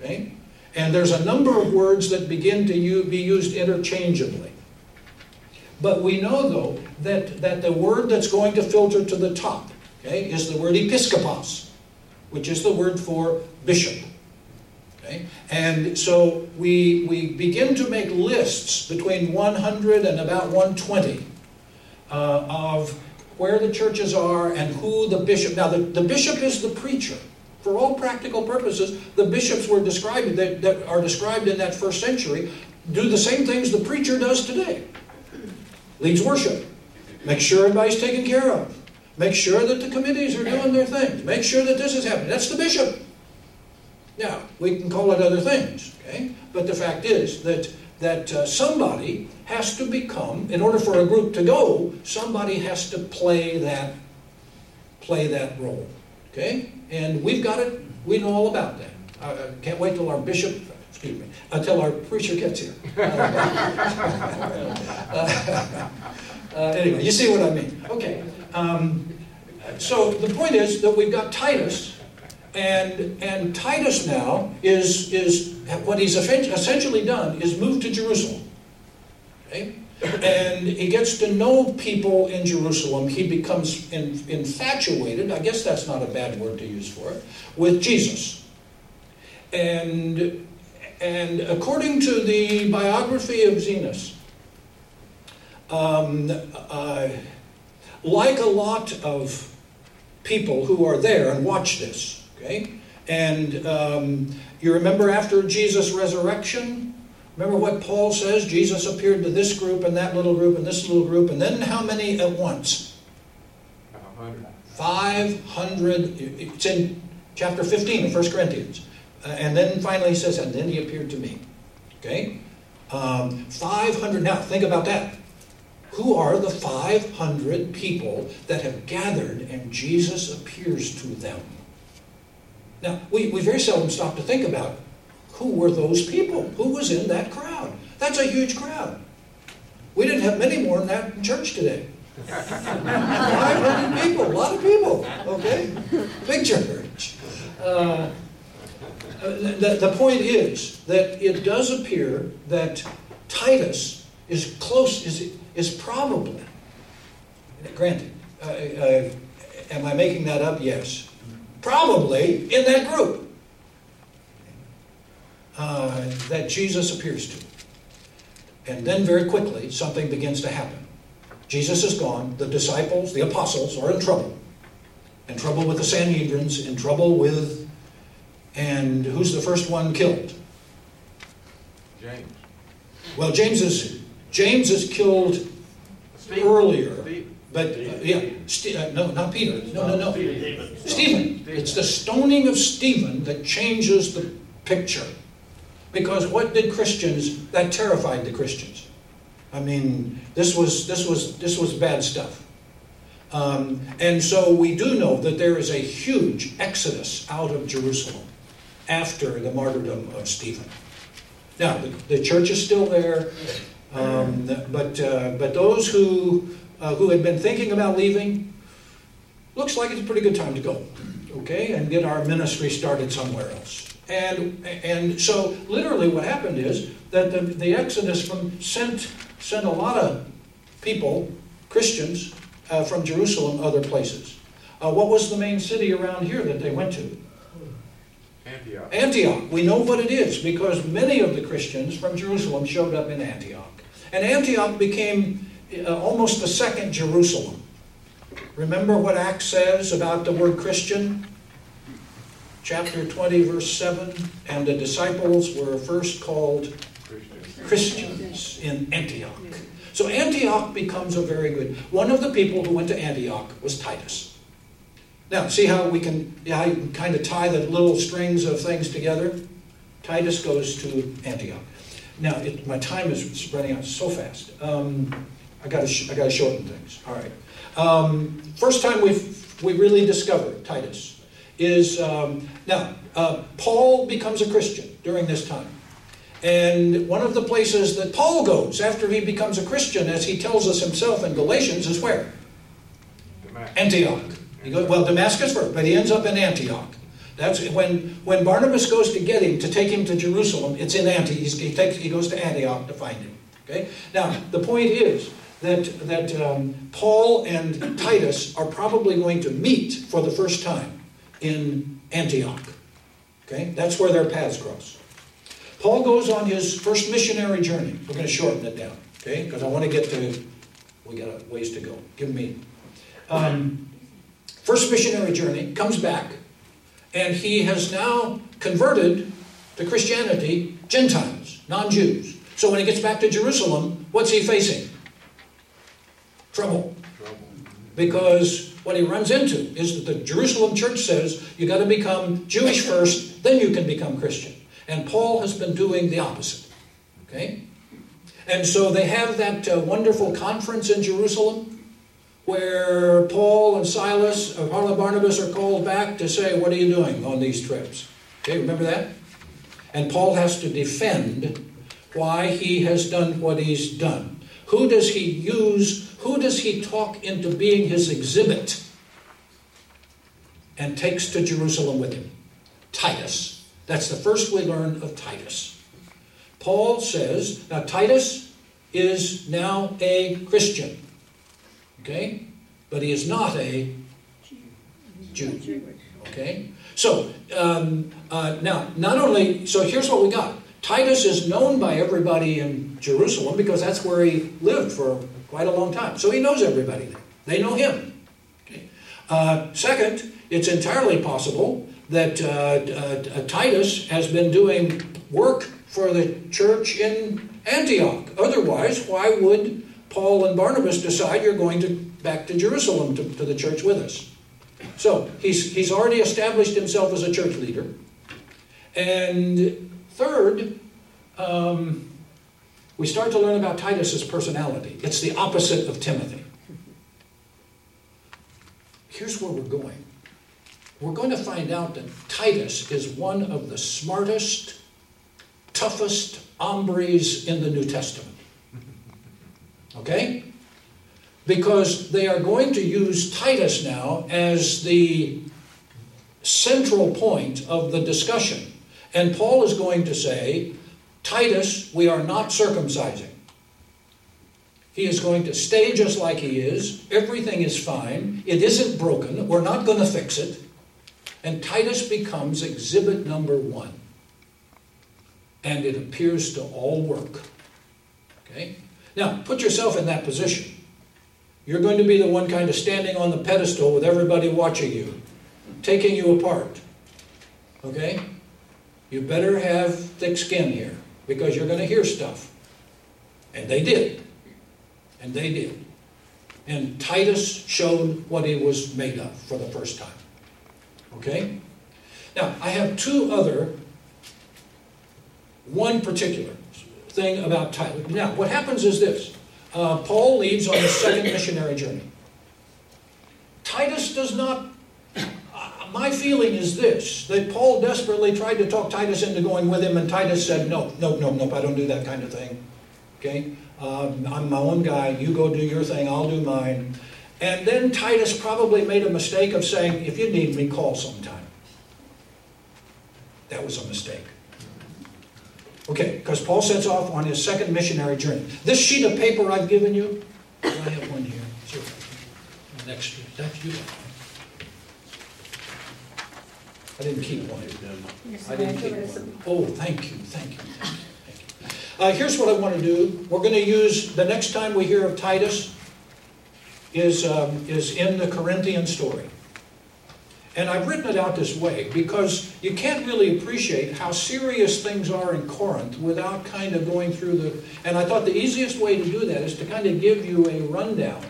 okay? And there's a number of words that begin to be used interchangeably. But we know, though, that, that the word that's going to filter to the top, okay, is the word episkopos, which is the word for bishop. Okay? And so we, we begin to make lists between 100 and about 120 uh, of where the churches are and who the bishop. Now, the, the bishop is the preacher. For all practical purposes, the bishops were described that, that are described in that first century do the same things the preacher does today. Leads worship. Make sure everybody's taken care of. Make sure that the committees are doing their things. Make sure that this is happening. That's the bishop. Now, we can call it other things, okay? But the fact is that, that uh, somebody has to become, in order for a group to go, somebody has to play that, play that role, okay? And we've got it, we know all about that. I, I can't wait till our bishop, excuse me, until our preacher gets here. uh, uh, anyway, you see what I mean. Okay. Um, so the point is that we've got Titus And, and Titus now is, is what he's essentially done is moved to Jerusalem. Okay? And he gets to know people in Jerusalem. He becomes in, infatuated, I guess that's not a bad word to use for it, with Jesus. And, and according to the biography of Zenas, um, uh, like a lot of people who are there and watch this, okay? And um, you remember after Jesus' resurrection, remember what Paul says? Jesus appeared to this group and that little group and this little group, and then how many at once? 500. 500. It's in chapter 15 of 1 Corinthians. Uh, and then finally he says, and then he appeared to me. Okay? Um, 500. Now, think about that. Who are the 500 people that have gathered and Jesus appears to them? Now, we, we very seldom stop to think about who were those people? Who was in that crowd? That's a huge crowd. We didn't have many more than that in church today. 500 people, a lot of people, okay? Big church. Uh, the, the point is that it does appear that Titus is close, is is probably, granted, uh, uh, am I making that up? Yes. Probably in that group uh, that Jesus appears to. And then very quickly, something begins to happen. Jesus is gone. The disciples, the apostles, are in trouble. In trouble with the Sanhedrins, in trouble with, and who's the first one killed? James. Well, James is James is killed earlier. But, uh, yeah, St- uh, no, not Peter. No, no, no. Stephen. Stephen. It's the stoning of Stephen that changes the picture. Because what did Christians, that terrified the Christians. I mean, this was, this was, this was bad stuff. Um, and so we do know that there is a huge exodus out of Jerusalem after the martyrdom of Stephen. Now, the, the church is still there. Um, but, uh, but those who, uh, who had been thinking about leaving, looks like it's a pretty good time to go, okay, and get our ministry started somewhere else. And, and so literally what happened is that the, the Exodus from sent, sent a lot of people, Christians, uh, from Jerusalem other places. Uh, what was the main city around here that they went to? Antioch. Antioch. We know what it is because many of the Christians from Jerusalem showed up in Antioch. And Antioch became almost the second Jerusalem. Remember what Acts says about the word Christian? Chapter 20, verse 7 And the disciples were first called Christians in Antioch. So Antioch becomes a very good. One of the people who went to Antioch was Titus. Now, see how we can, how you can kind of tie the little strings of things together? Titus goes to Antioch. Now, it, my time is running out so fast. Um, I got to I got to shorten things. All right. Um, first time we we really discover Titus is um, now uh, Paul becomes a Christian during this time, and one of the places that Paul goes after he becomes a Christian, as he tells us himself in Galatians, is where Damascus. Antioch. He goes, well, Damascus first, but he ends up in Antioch. That's when, when Barnabas goes to get him, to take him to Jerusalem, it's in Antioch. He, takes, he goes to Antioch to find him. Okay? Now, the point is that, that um, Paul and Titus are probably going to meet for the first time in Antioch. Okay? That's where their paths cross. Paul goes on his first missionary journey. We're going to shorten it down, okay? Because I want to get to, we got a ways to go. Give me. Um, first missionary journey, comes back, and he has now converted to Christianity Gentiles, non Jews. So when he gets back to Jerusalem, what's he facing? Trouble. Trouble. Because what he runs into is that the Jerusalem church says you got to become Jewish first, then you can become Christian. And Paul has been doing the opposite. Okay? And so they have that uh, wonderful conference in Jerusalem where Paul and Silas, or Paul and Barnabas are called back to say, What are you doing on these trips? Okay, remember that? And Paul has to defend why he has done what he's done. Who does he use? Who does he talk into being his exhibit and takes to Jerusalem with him? Titus. That's the first we learn of Titus. Paul says, now Titus is now a Christian. Okay? But he is not a Jew. Okay? So, um, uh, now, not only, so here's what we got. Titus is known by everybody in Jerusalem because that's where he lived for quite a long time. So he knows everybody there. They know him. Okay? Uh, second, it's entirely possible that uh, uh, Titus has been doing work for the church in Antioch. Otherwise, why would Paul and Barnabas decide you're going to back to Jerusalem to, to the church with us? So he's, he's already established himself as a church leader. And third, um, we start to learn about Titus's personality. It's the opposite of Timothy. Here's where we're going. We're going to find out that Titus is one of the smartest, toughest hombres in the New Testament. Okay? because they are going to use Titus now as the central point of the discussion. And Paul is going to say, Titus, we are not circumcising. He is going to stay just like he is. Everything is fine. It isn't broken. We're not going to fix it. And Titus becomes exhibit number one. And it appears to all work. Okay? Now, put yourself in that position. You're going to be the one kind of standing on the pedestal with everybody watching you, taking you apart. Okay? You better have thick skin here because you're going to hear stuff. And they did. And they did. And Titus showed what he was made of for the first time. Okay? Now, I have two other, one particular thing about Titus. Now, what happens is this uh, Paul leaves on his second missionary journey. Titus does not, my feeling is this that Paul desperately tried to talk Titus into going with him, and Titus said, No, no, no, no, I don't do that kind of thing. Okay? Um, I'm my own guy. You go do your thing, I'll do mine. And then Titus probably made a mistake of saying, If you need me, call sometime. That was a mistake. Okay, because Paul sets off on his second missionary journey. This sheet of paper I've given you, I have one here. Next, that's you. I didn't keep one. I didn't keep one. Oh, thank you, thank you, thank you. Thank you. Uh, here's what I want to do. We're going to use, the next time we hear of Titus is, um, is in the Corinthian story. And I've written it out this way because you can't really appreciate how serious things are in Corinth without kind of going through the. And I thought the easiest way to do that is to kind of give you a rundown,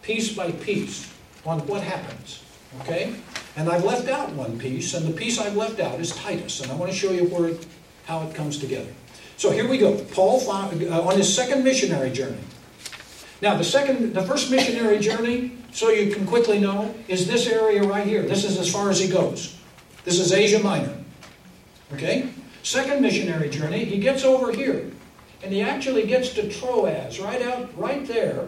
piece by piece, on what happens. Okay? And I've left out one piece, and the piece I've left out is Titus, and I want to show you where it, how it comes together. So here we go. Paul found, uh, on his second missionary journey. Now, the second, the first missionary journey, so you can quickly know, is this area right here. This is as far as he goes. This is Asia Minor. Okay? Second missionary journey, he gets over here. And he actually gets to Troas, right out, right there,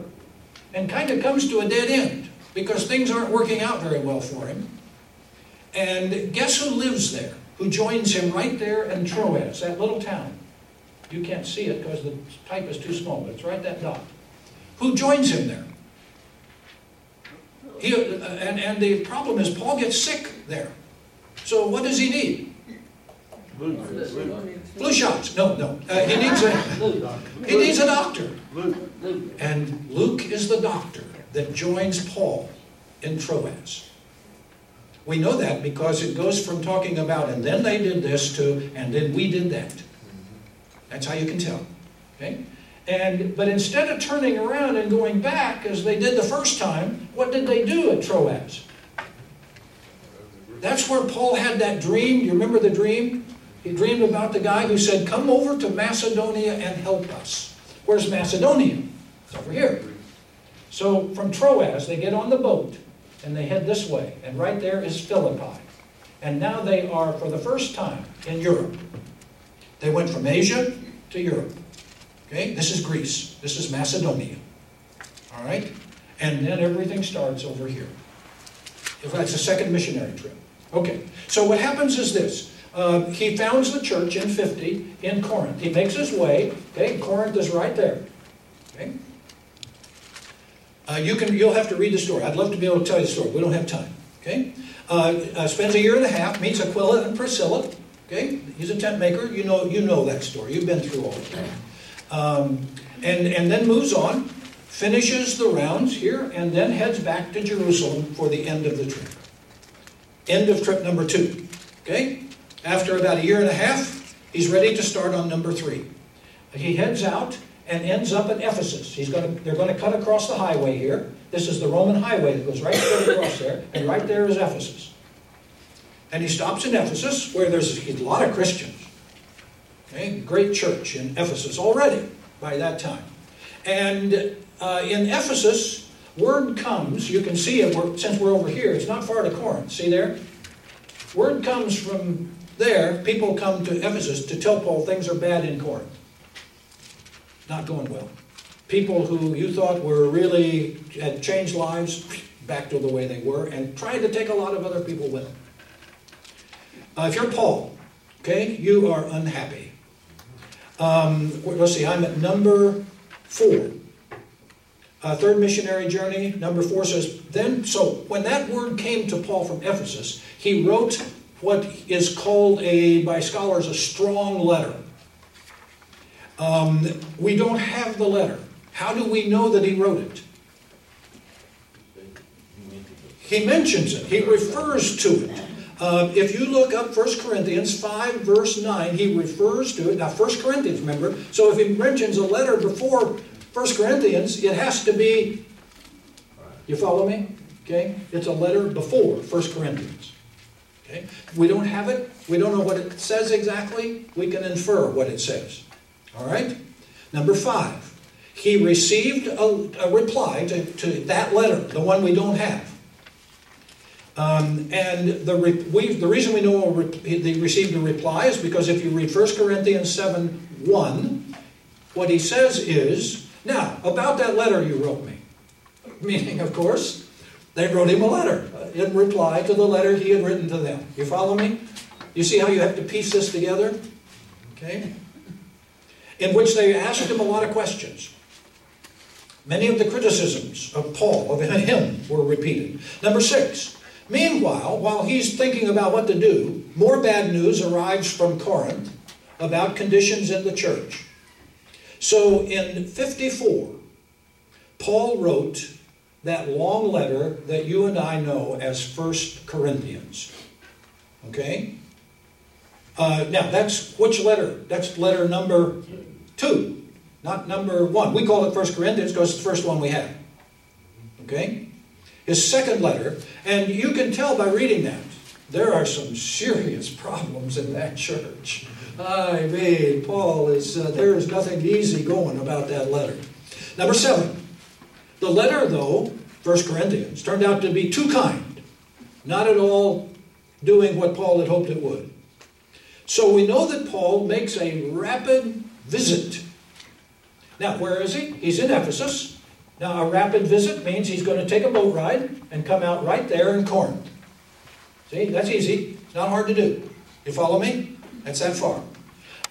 and kind of comes to a dead end because things aren't working out very well for him. And guess who lives there? Who joins him right there in Troas, that little town? You can't see it because the type is too small, but it's right that dot. Who joins him there? He, uh, and, and the problem is Paul gets sick there. So what does he need? Flu shots. No, no. Uh, he needs a he needs a doctor. And Luke is the doctor that joins Paul in Troas. We know that because it goes from talking about and then they did this to and then we did that. That's how you can tell. Okay? And, but instead of turning around and going back as they did the first time, what did they do at Troas? That's where Paul had that dream. You remember the dream? He dreamed about the guy who said, Come over to Macedonia and help us. Where's Macedonia? It's over here. So from Troas, they get on the boat and they head this way. And right there is Philippi. And now they are, for the first time, in Europe. They went from Asia to Europe. Okay, this is Greece. This is Macedonia. All right? And then everything starts over here. That's a second missionary trip. Okay, so what happens is this. Uh, he founds the church in 50 in Corinth. He makes his way, okay, Corinth is right there. Okay? Uh, you can, you'll have to read the story. I'd love to be able to tell you the story. We don't have time. Okay? Uh, uh, spends a year and a half, meets Aquila and Priscilla. Okay? He's a tent maker. You know, you know that story. You've been through all of that. Um, and, and then moves on, finishes the rounds here, and then heads back to Jerusalem for the end of the trip. End of trip number two. Okay? After about a year and a half, he's ready to start on number three. He heads out and ends up at Ephesus. He's going to, they're going to cut across the highway here. This is the Roman highway that goes right across there, and right there is Ephesus. And he stops in Ephesus, where there's a lot of Christians. Okay, great church in Ephesus already by that time. And uh, in Ephesus, word comes, you can see it we're, since we're over here, it's not far to Corinth. See there? Word comes from there, people come to Ephesus to tell Paul things are bad in Corinth. Not going well. People who you thought were really, had changed lives, back to the way they were, and tried to take a lot of other people with them. Uh, if you're Paul, okay, you are unhappy. Um, let's see, I'm at number four. Uh, third missionary journey, number four says, then, so when that word came to Paul from Ephesus, he wrote what is called a, by scholars, a strong letter. Um, we don't have the letter. How do we know that he wrote it? He mentions it, he refers to it. Uh, if you look up 1 Corinthians 5, verse 9, he refers to it. Now, 1 Corinthians, remember, so if he mentions a letter before 1 Corinthians, it has to be, you follow me? Okay? It's a letter before 1 Corinthians. Okay? We don't have it. We don't know what it says exactly. We can infer what it says. All right? Number five, he received a, a reply to, to that letter, the one we don't have. Um, and the, re, we, the reason we know he received a reply is because if you read 1 Corinthians 7 1, what he says is, Now, about that letter you wrote me. Meaning, of course, they wrote him a letter in reply to the letter he had written to them. You follow me? You see how you have to piece this together? Okay? In which they asked him a lot of questions. Many of the criticisms of Paul, of him, were repeated. Number six, Meanwhile, while he's thinking about what to do, more bad news arrives from Corinth about conditions in the church. So in 54, Paul wrote that long letter that you and I know as First Corinthians. Okay? Uh, now, that's which letter? That's letter number two, not number one. We call it First Corinthians because it's the first one we have. Okay? his second letter, and you can tell by reading that, there are some serious problems in that church. I mean, Paul is, uh, there is nothing easy going about that letter. Number seven, the letter, though, 1 Corinthians, turned out to be too kind, not at all doing what Paul had hoped it would. So we know that Paul makes a rapid visit. Now, where is he? He's in Ephesus. Now, a rapid visit means he's going to take a boat ride and come out right there in Corinth. See, that's easy. It's not hard to do. You follow me? That's that far.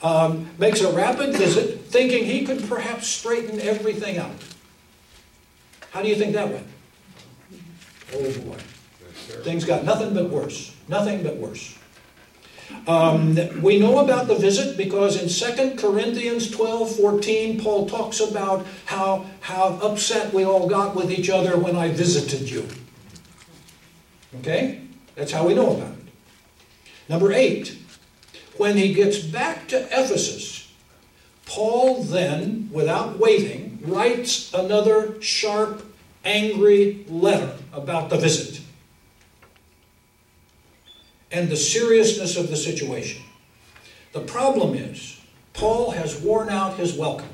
Um, makes a rapid visit, thinking he could perhaps straighten everything out. How do you think that went? Oh boy. Things got nothing but worse. Nothing but worse. Um, we know about the visit because in 2 Corinthians 12 14, Paul talks about how, how upset we all got with each other when I visited you. Okay? That's how we know about it. Number eight, when he gets back to Ephesus, Paul then, without waiting, writes another sharp, angry letter about the visit and the seriousness of the situation. The problem is, Paul has worn out his welcome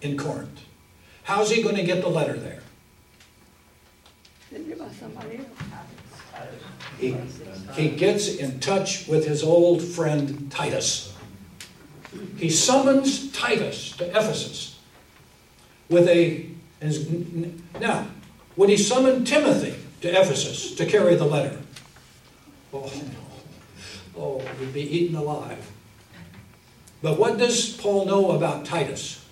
in Corinth. How's he going to get the letter there? He, he gets in touch with his old friend Titus. He summons Titus to Ephesus with a. Now, would he summon Timothy to Ephesus to carry the letter? Oh, oh, we'd be eaten alive. But what does Paul know about Titus?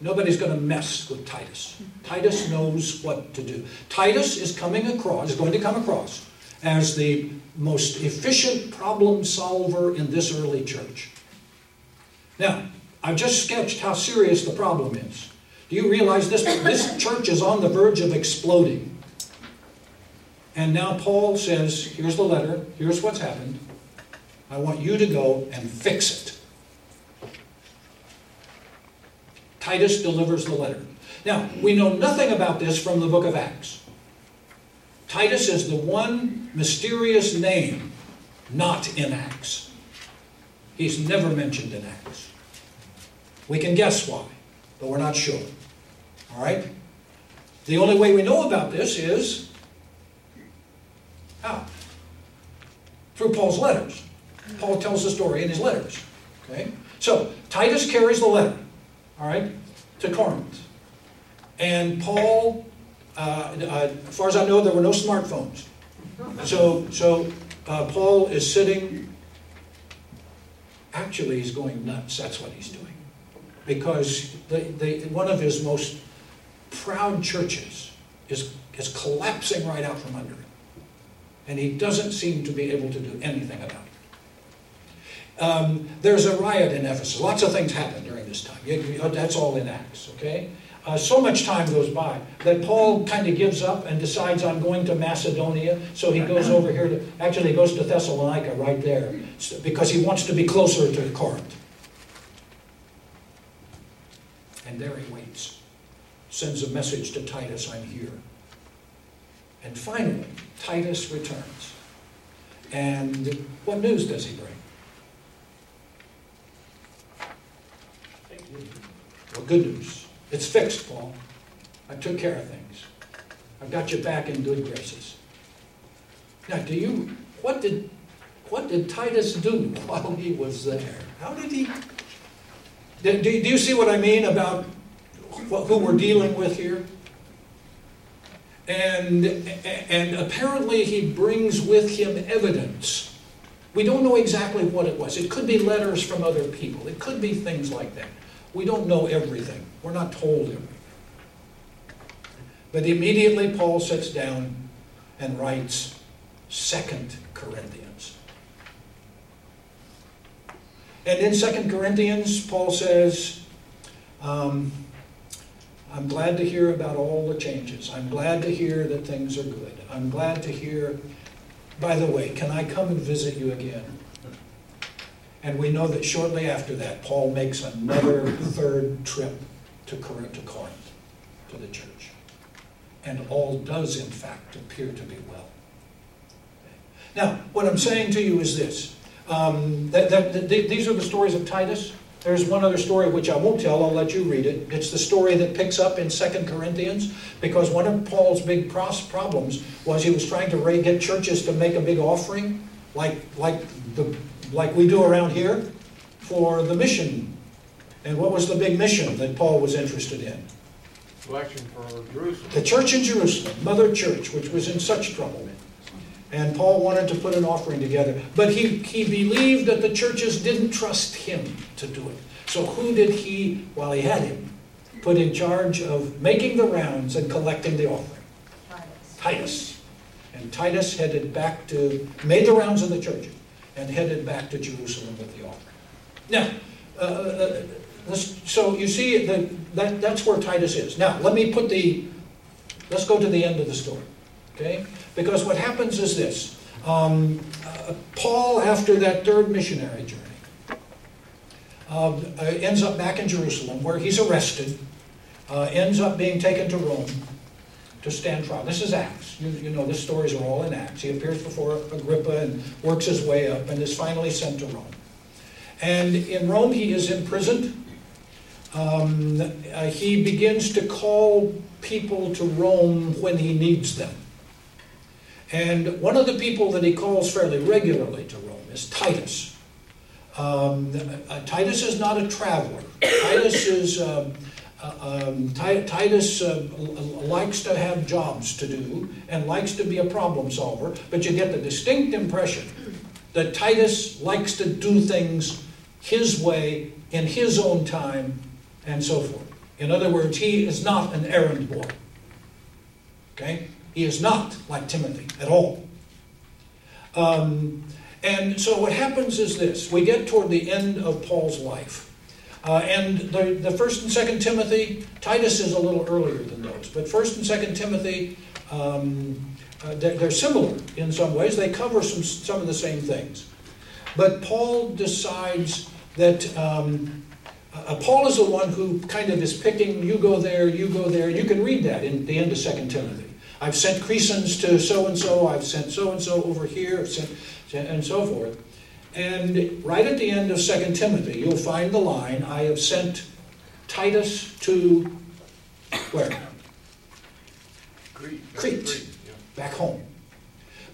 Nobody's going to mess with Titus. Titus knows what to do. Titus is coming across, is going to come across as the most efficient problem solver in this early church. Now, I've just sketched how serious the problem is. Do you realize this, this church is on the verge of exploding? And now Paul says, here's the letter, here's what's happened. I want you to go and fix it. Titus delivers the letter. Now, we know nothing about this from the book of Acts. Titus is the one mysterious name not in Acts. He's never mentioned in Acts. We can guess why, but we're not sure. All right? The only way we know about this is how? Through Paul's letters. Paul tells the story in his letters. Okay? So, Titus carries the letter all right, to Corinth. And Paul, uh, uh, as far as I know, there were no smartphones. So, so uh, Paul is sitting, actually, he's going nuts. That's what he's doing. Because one of his most proud churches is, is collapsing right out from under. And he doesn't seem to be able to do anything about it. Um, there's a riot in Ephesus. Lots of things happen during this time. That's all in Acts, okay? Uh, so much time goes by that Paul kind of gives up and decides I'm going to Macedonia. So he goes over here to, actually, he goes to Thessalonica right there because he wants to be closer to Corinth. And there he waits, sends a message to Titus, I'm here. And finally, Titus returns. And what news does he bring? Well, good news. It's fixed, Paul. I took care of things. I've got you back in good graces. Now, do you, what did, what did Titus do while he was there? How did he, do, do you see what I mean about who we're dealing with here? And, and apparently he brings with him evidence. We don't know exactly what it was. It could be letters from other people. It could be things like that. We don't know everything. We're not told everything. But immediately Paul sits down and writes Second Corinthians. And in Second Corinthians, Paul says, um, I'm glad to hear about all the changes. I'm glad to hear that things are good. I'm glad to hear, by the way, can I come and visit you again? And we know that shortly after that, Paul makes another third trip to Corinth, to the church. And all does, in fact, appear to be well. Now, what I'm saying to you is this. Um, that, that, that, these are the stories of Titus. There's one other story which I won't tell, I'll let you read it. It's the story that picks up in Second Corinthians, because one of Paul's big problems was he was trying to get churches to make a big offering, like, like the like we do around here, for the mission. And what was the big mission that Paul was interested in? Election for Jerusalem. The church in Jerusalem, Mother Church, which was in such trouble. And Paul wanted to put an offering together. But he, he believed that the churches didn't trust him to do it. So who did he, while he had him, put in charge of making the rounds and collecting the offering? Titus. Titus. And Titus headed back to, made the rounds in the churches and headed back to Jerusalem with the offering. Now, uh, uh, uh so you see that, that that's where Titus is. Now, let me put the, let's go to the end of the story, okay? Because what happens is this. Um, uh, Paul, after that third missionary journey, um, uh, ends up back in Jerusalem where he's arrested, uh, ends up being taken to Rome, to stand trial. This is Acts. You, you know, the stories are all in Acts. He appears before Agrippa and works his way up and is finally sent to Rome. And in Rome, he is imprisoned. Um, uh, he begins to call people to Rome when he needs them. And one of the people that he calls fairly regularly to Rome is Titus. Um, uh, Titus is not a traveler. Titus is um, uh, um, Ti- Titus uh, likes to have jobs to do and likes to be a problem solver, but you get the distinct impression that Titus likes to do things his way, in his own time, and so forth. In other words, he is not an errand boy. Okay? He is not like Timothy at all. Um, and so what happens is this we get toward the end of Paul's life. Uh, and the, the first and second Timothy, Titus is a little earlier than those, but first and second Timothy, um, uh, they're, they're similar in some ways. They cover some, some of the same things. But Paul decides that um, uh, Paul is the one who kind of is picking, you go there, you go there. You can read that in the end of Second Timothy. I've sent Crescens to so and so, I've sent so and so over here, sent, and so forth. And right at the end of Second Timothy, you'll find the line, I have sent Titus to where? Crete. Crete. Back home.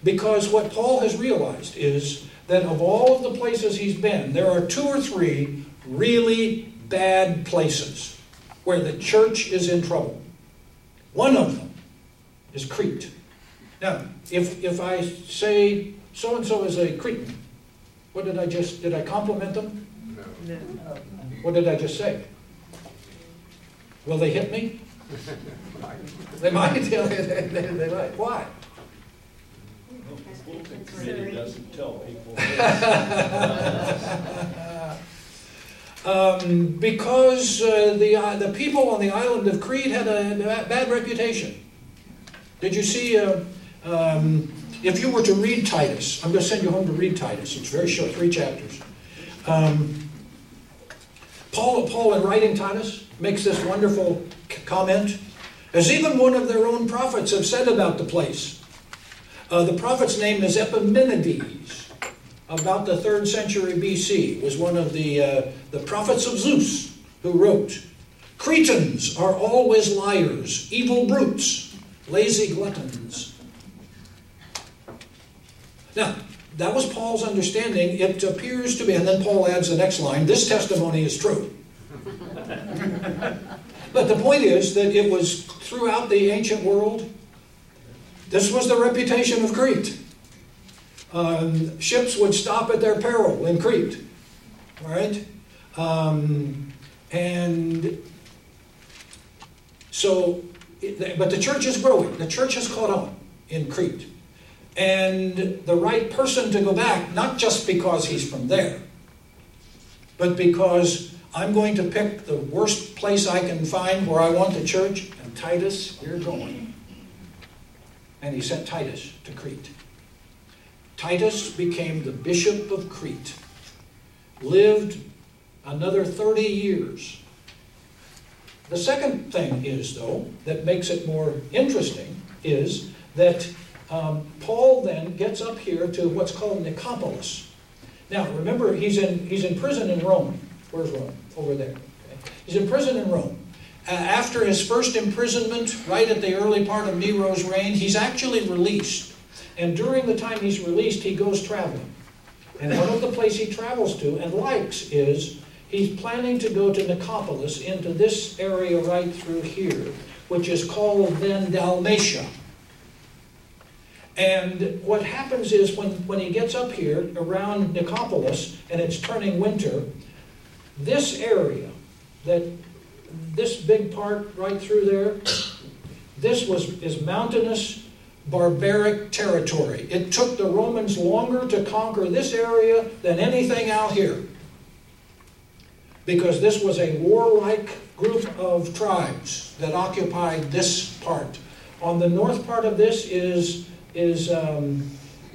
Because what Paul has realized is that of all of the places he's been, there are two or three really bad places where the church is in trouble. One of them is Crete. Now, if, if I say so and so is a Cretan, what did I just, did I compliment them? No. No. What did I just say? Will they hit me? They might, they, they, they might. Why? Committee doesn't tell people. Um, because uh, the, uh, the people on the island of Crete had a ba- bad reputation. Did you see, uh, um, if you were to read Titus, I'm going to send you home to read Titus, it's very short, three chapters. Um, Paul, Paul, in writing Titus, makes this wonderful c- comment, as even one of their own prophets have said about the place. Uh, the prophet's name is Epimenides about the third century BC, was one of the, uh, the prophets of Zeus who wrote, Cretans are always liars, evil brutes, lazy gluttons. Now, that was Paul's understanding. It appears to be, and then Paul adds the next line this testimony is true. but the point is that it was throughout the ancient world, this was the reputation of Crete um, ships would stop at their peril in Crete, right? Um, and so, but the church is growing. The church has caught on in Crete. And the right person to go back, not just because he's from there, but because I'm going to pick the worst place I can find where I want the church, and Titus, you're going. And he sent Titus to Crete. Titus became the bishop of Crete, lived another 30 years. The second thing is, though, that makes it more interesting is that um, Paul then gets up here to what's called Nicopolis. Now, remember, he's in, he's in prison in Rome. Where's Rome? Over there. Okay. He's in prison in Rome. Uh, after his first imprisonment, right at the early part of Nero's reign, he's actually released. And during the time he's released, he goes traveling. And one of the places he travels to and likes is he's planning to go to Nicopolis into this area right through here, which is called then Dalmatia. And what happens is when, when he gets up here around Nicopolis and it's turning winter, this area, that this big part right through there, this was is mountainous barbaric territory. It took the Romans longer to conquer this area than anything out here. Because this was a warlike group of tribes that occupied this part. On the north part of this is, is um,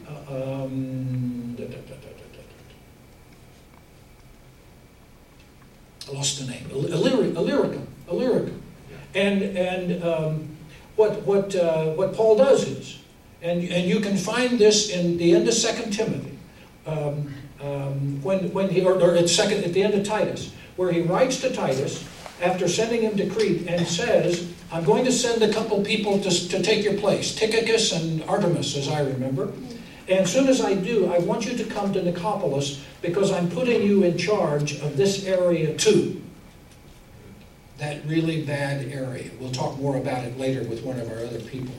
uh, um, da, da, da, lost the name. Illyri- Illyricum. Illyricum. And, and um, what, what, uh, what Paul does is, and, and you can find this in the end of Second Timothy, um, um, when, when he, or, or at, second, at the end of Titus, where he writes to Titus after sending him to Crete and says, I'm going to send a couple people to, to take your place, Tychicus and Artemas, as I remember. And as soon as I do, I want you to come to Nicopolis because I'm putting you in charge of this area too. that really bad area. We'll talk more about it later with one of our other people.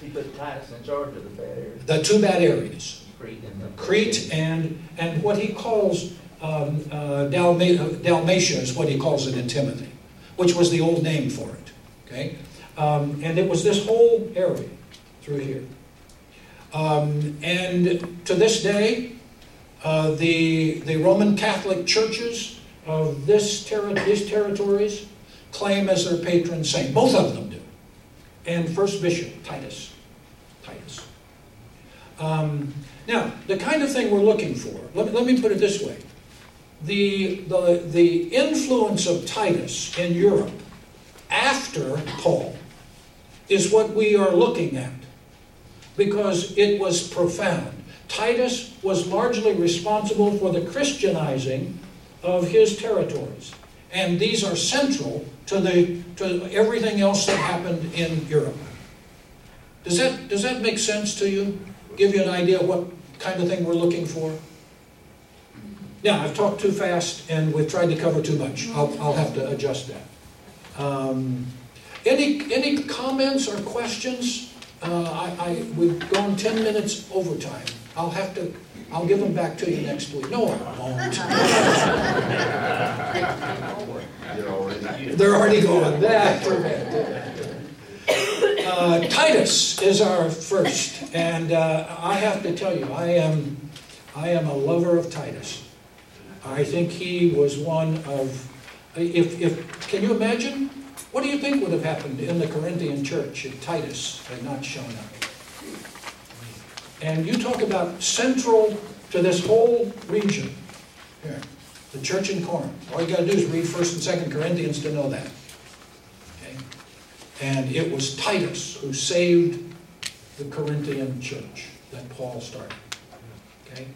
He put Titus in charge of the bad area. The two bad areas, Crete and the. Crete and, and what he calls um, uh, Dalma- Dalmatia is what he calls it in Timothy, which was the old name for it, okay? Um, And it was this whole area through here. Um, And to this day, uh, the, the Roman Catholic churches of this terri these territories claim as their patron saint. Both of them do. And first bishop, Titus. Titus. Um, now, the kind of thing we're looking for, let me, let me put it this way. The, the, the influence of Titus in Europe after Paul is what we are looking at because it was profound. Titus was largely responsible for the Christianizing of his territories. And these are central to, the, to everything else that happened in Europe. Does that, does that make sense to you? Give you an idea what kind of thing we're looking for? Now, I've talked too fast and we've tried to cover too much. I'll, I'll have to adjust that. Um, any, any comments or questions? Uh, I, I, we've gone ten minutes overtime. I'll have to, I'll give them back to you next week. No, I won't. They're already going, that. Uh, Titus is our first, and uh, I have to tell you, I am, I am a lover of Titus. I think he was one of, if, if, can you imagine? What do you think would have happened in the Corinthian church if Titus had not shown up? And you talk about central to this whole region, here, the church in Corinth. All you gotta do is read First and Second Corinthians to know that. Okay? And it was Titus who saved the Corinthian church that Paul started. Okay?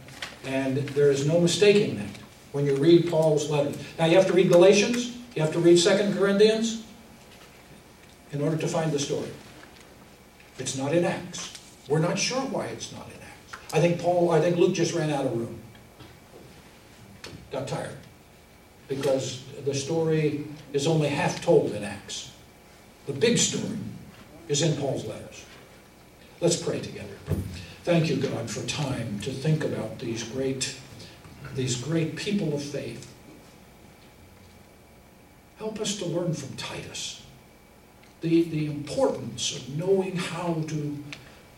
And there is no mistaking that when you read Paul's letters. Now you have to read Galatians, you have to read Second Corinthians in order to find the story. It's not in Acts. We're not sure why it's not in Acts. I think Paul, I think Luke just ran out of room. Got tired. Because the story is only half told in Acts. The big story is in Paul's letters. Let's pray together. Thank you, God, for time to think about these great, these great people of faith. Help us to learn from Titus the, the importance of knowing how to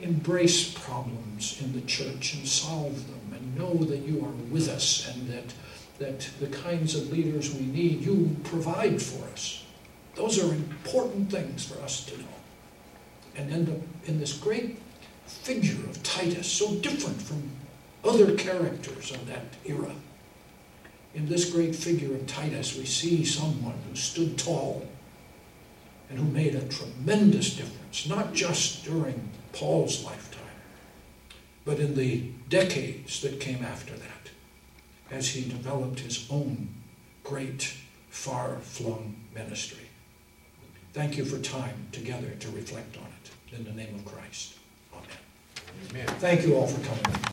embrace problems in the church and solve them and know that you are with us and that, that the kinds of leaders we need, you provide for us. Those are important things for us to know. And in, the, in this great figure of Titus, so different from other characters of that era, in this great figure of Titus, we see someone who stood tall and who made a tremendous difference, not just during Paul's lifetime, but in the decades that came after that, as he developed his own great, far flung ministry. Thank you for time together to reflect on it. In the name of Christ. Amen. Amen. Thank you all for coming.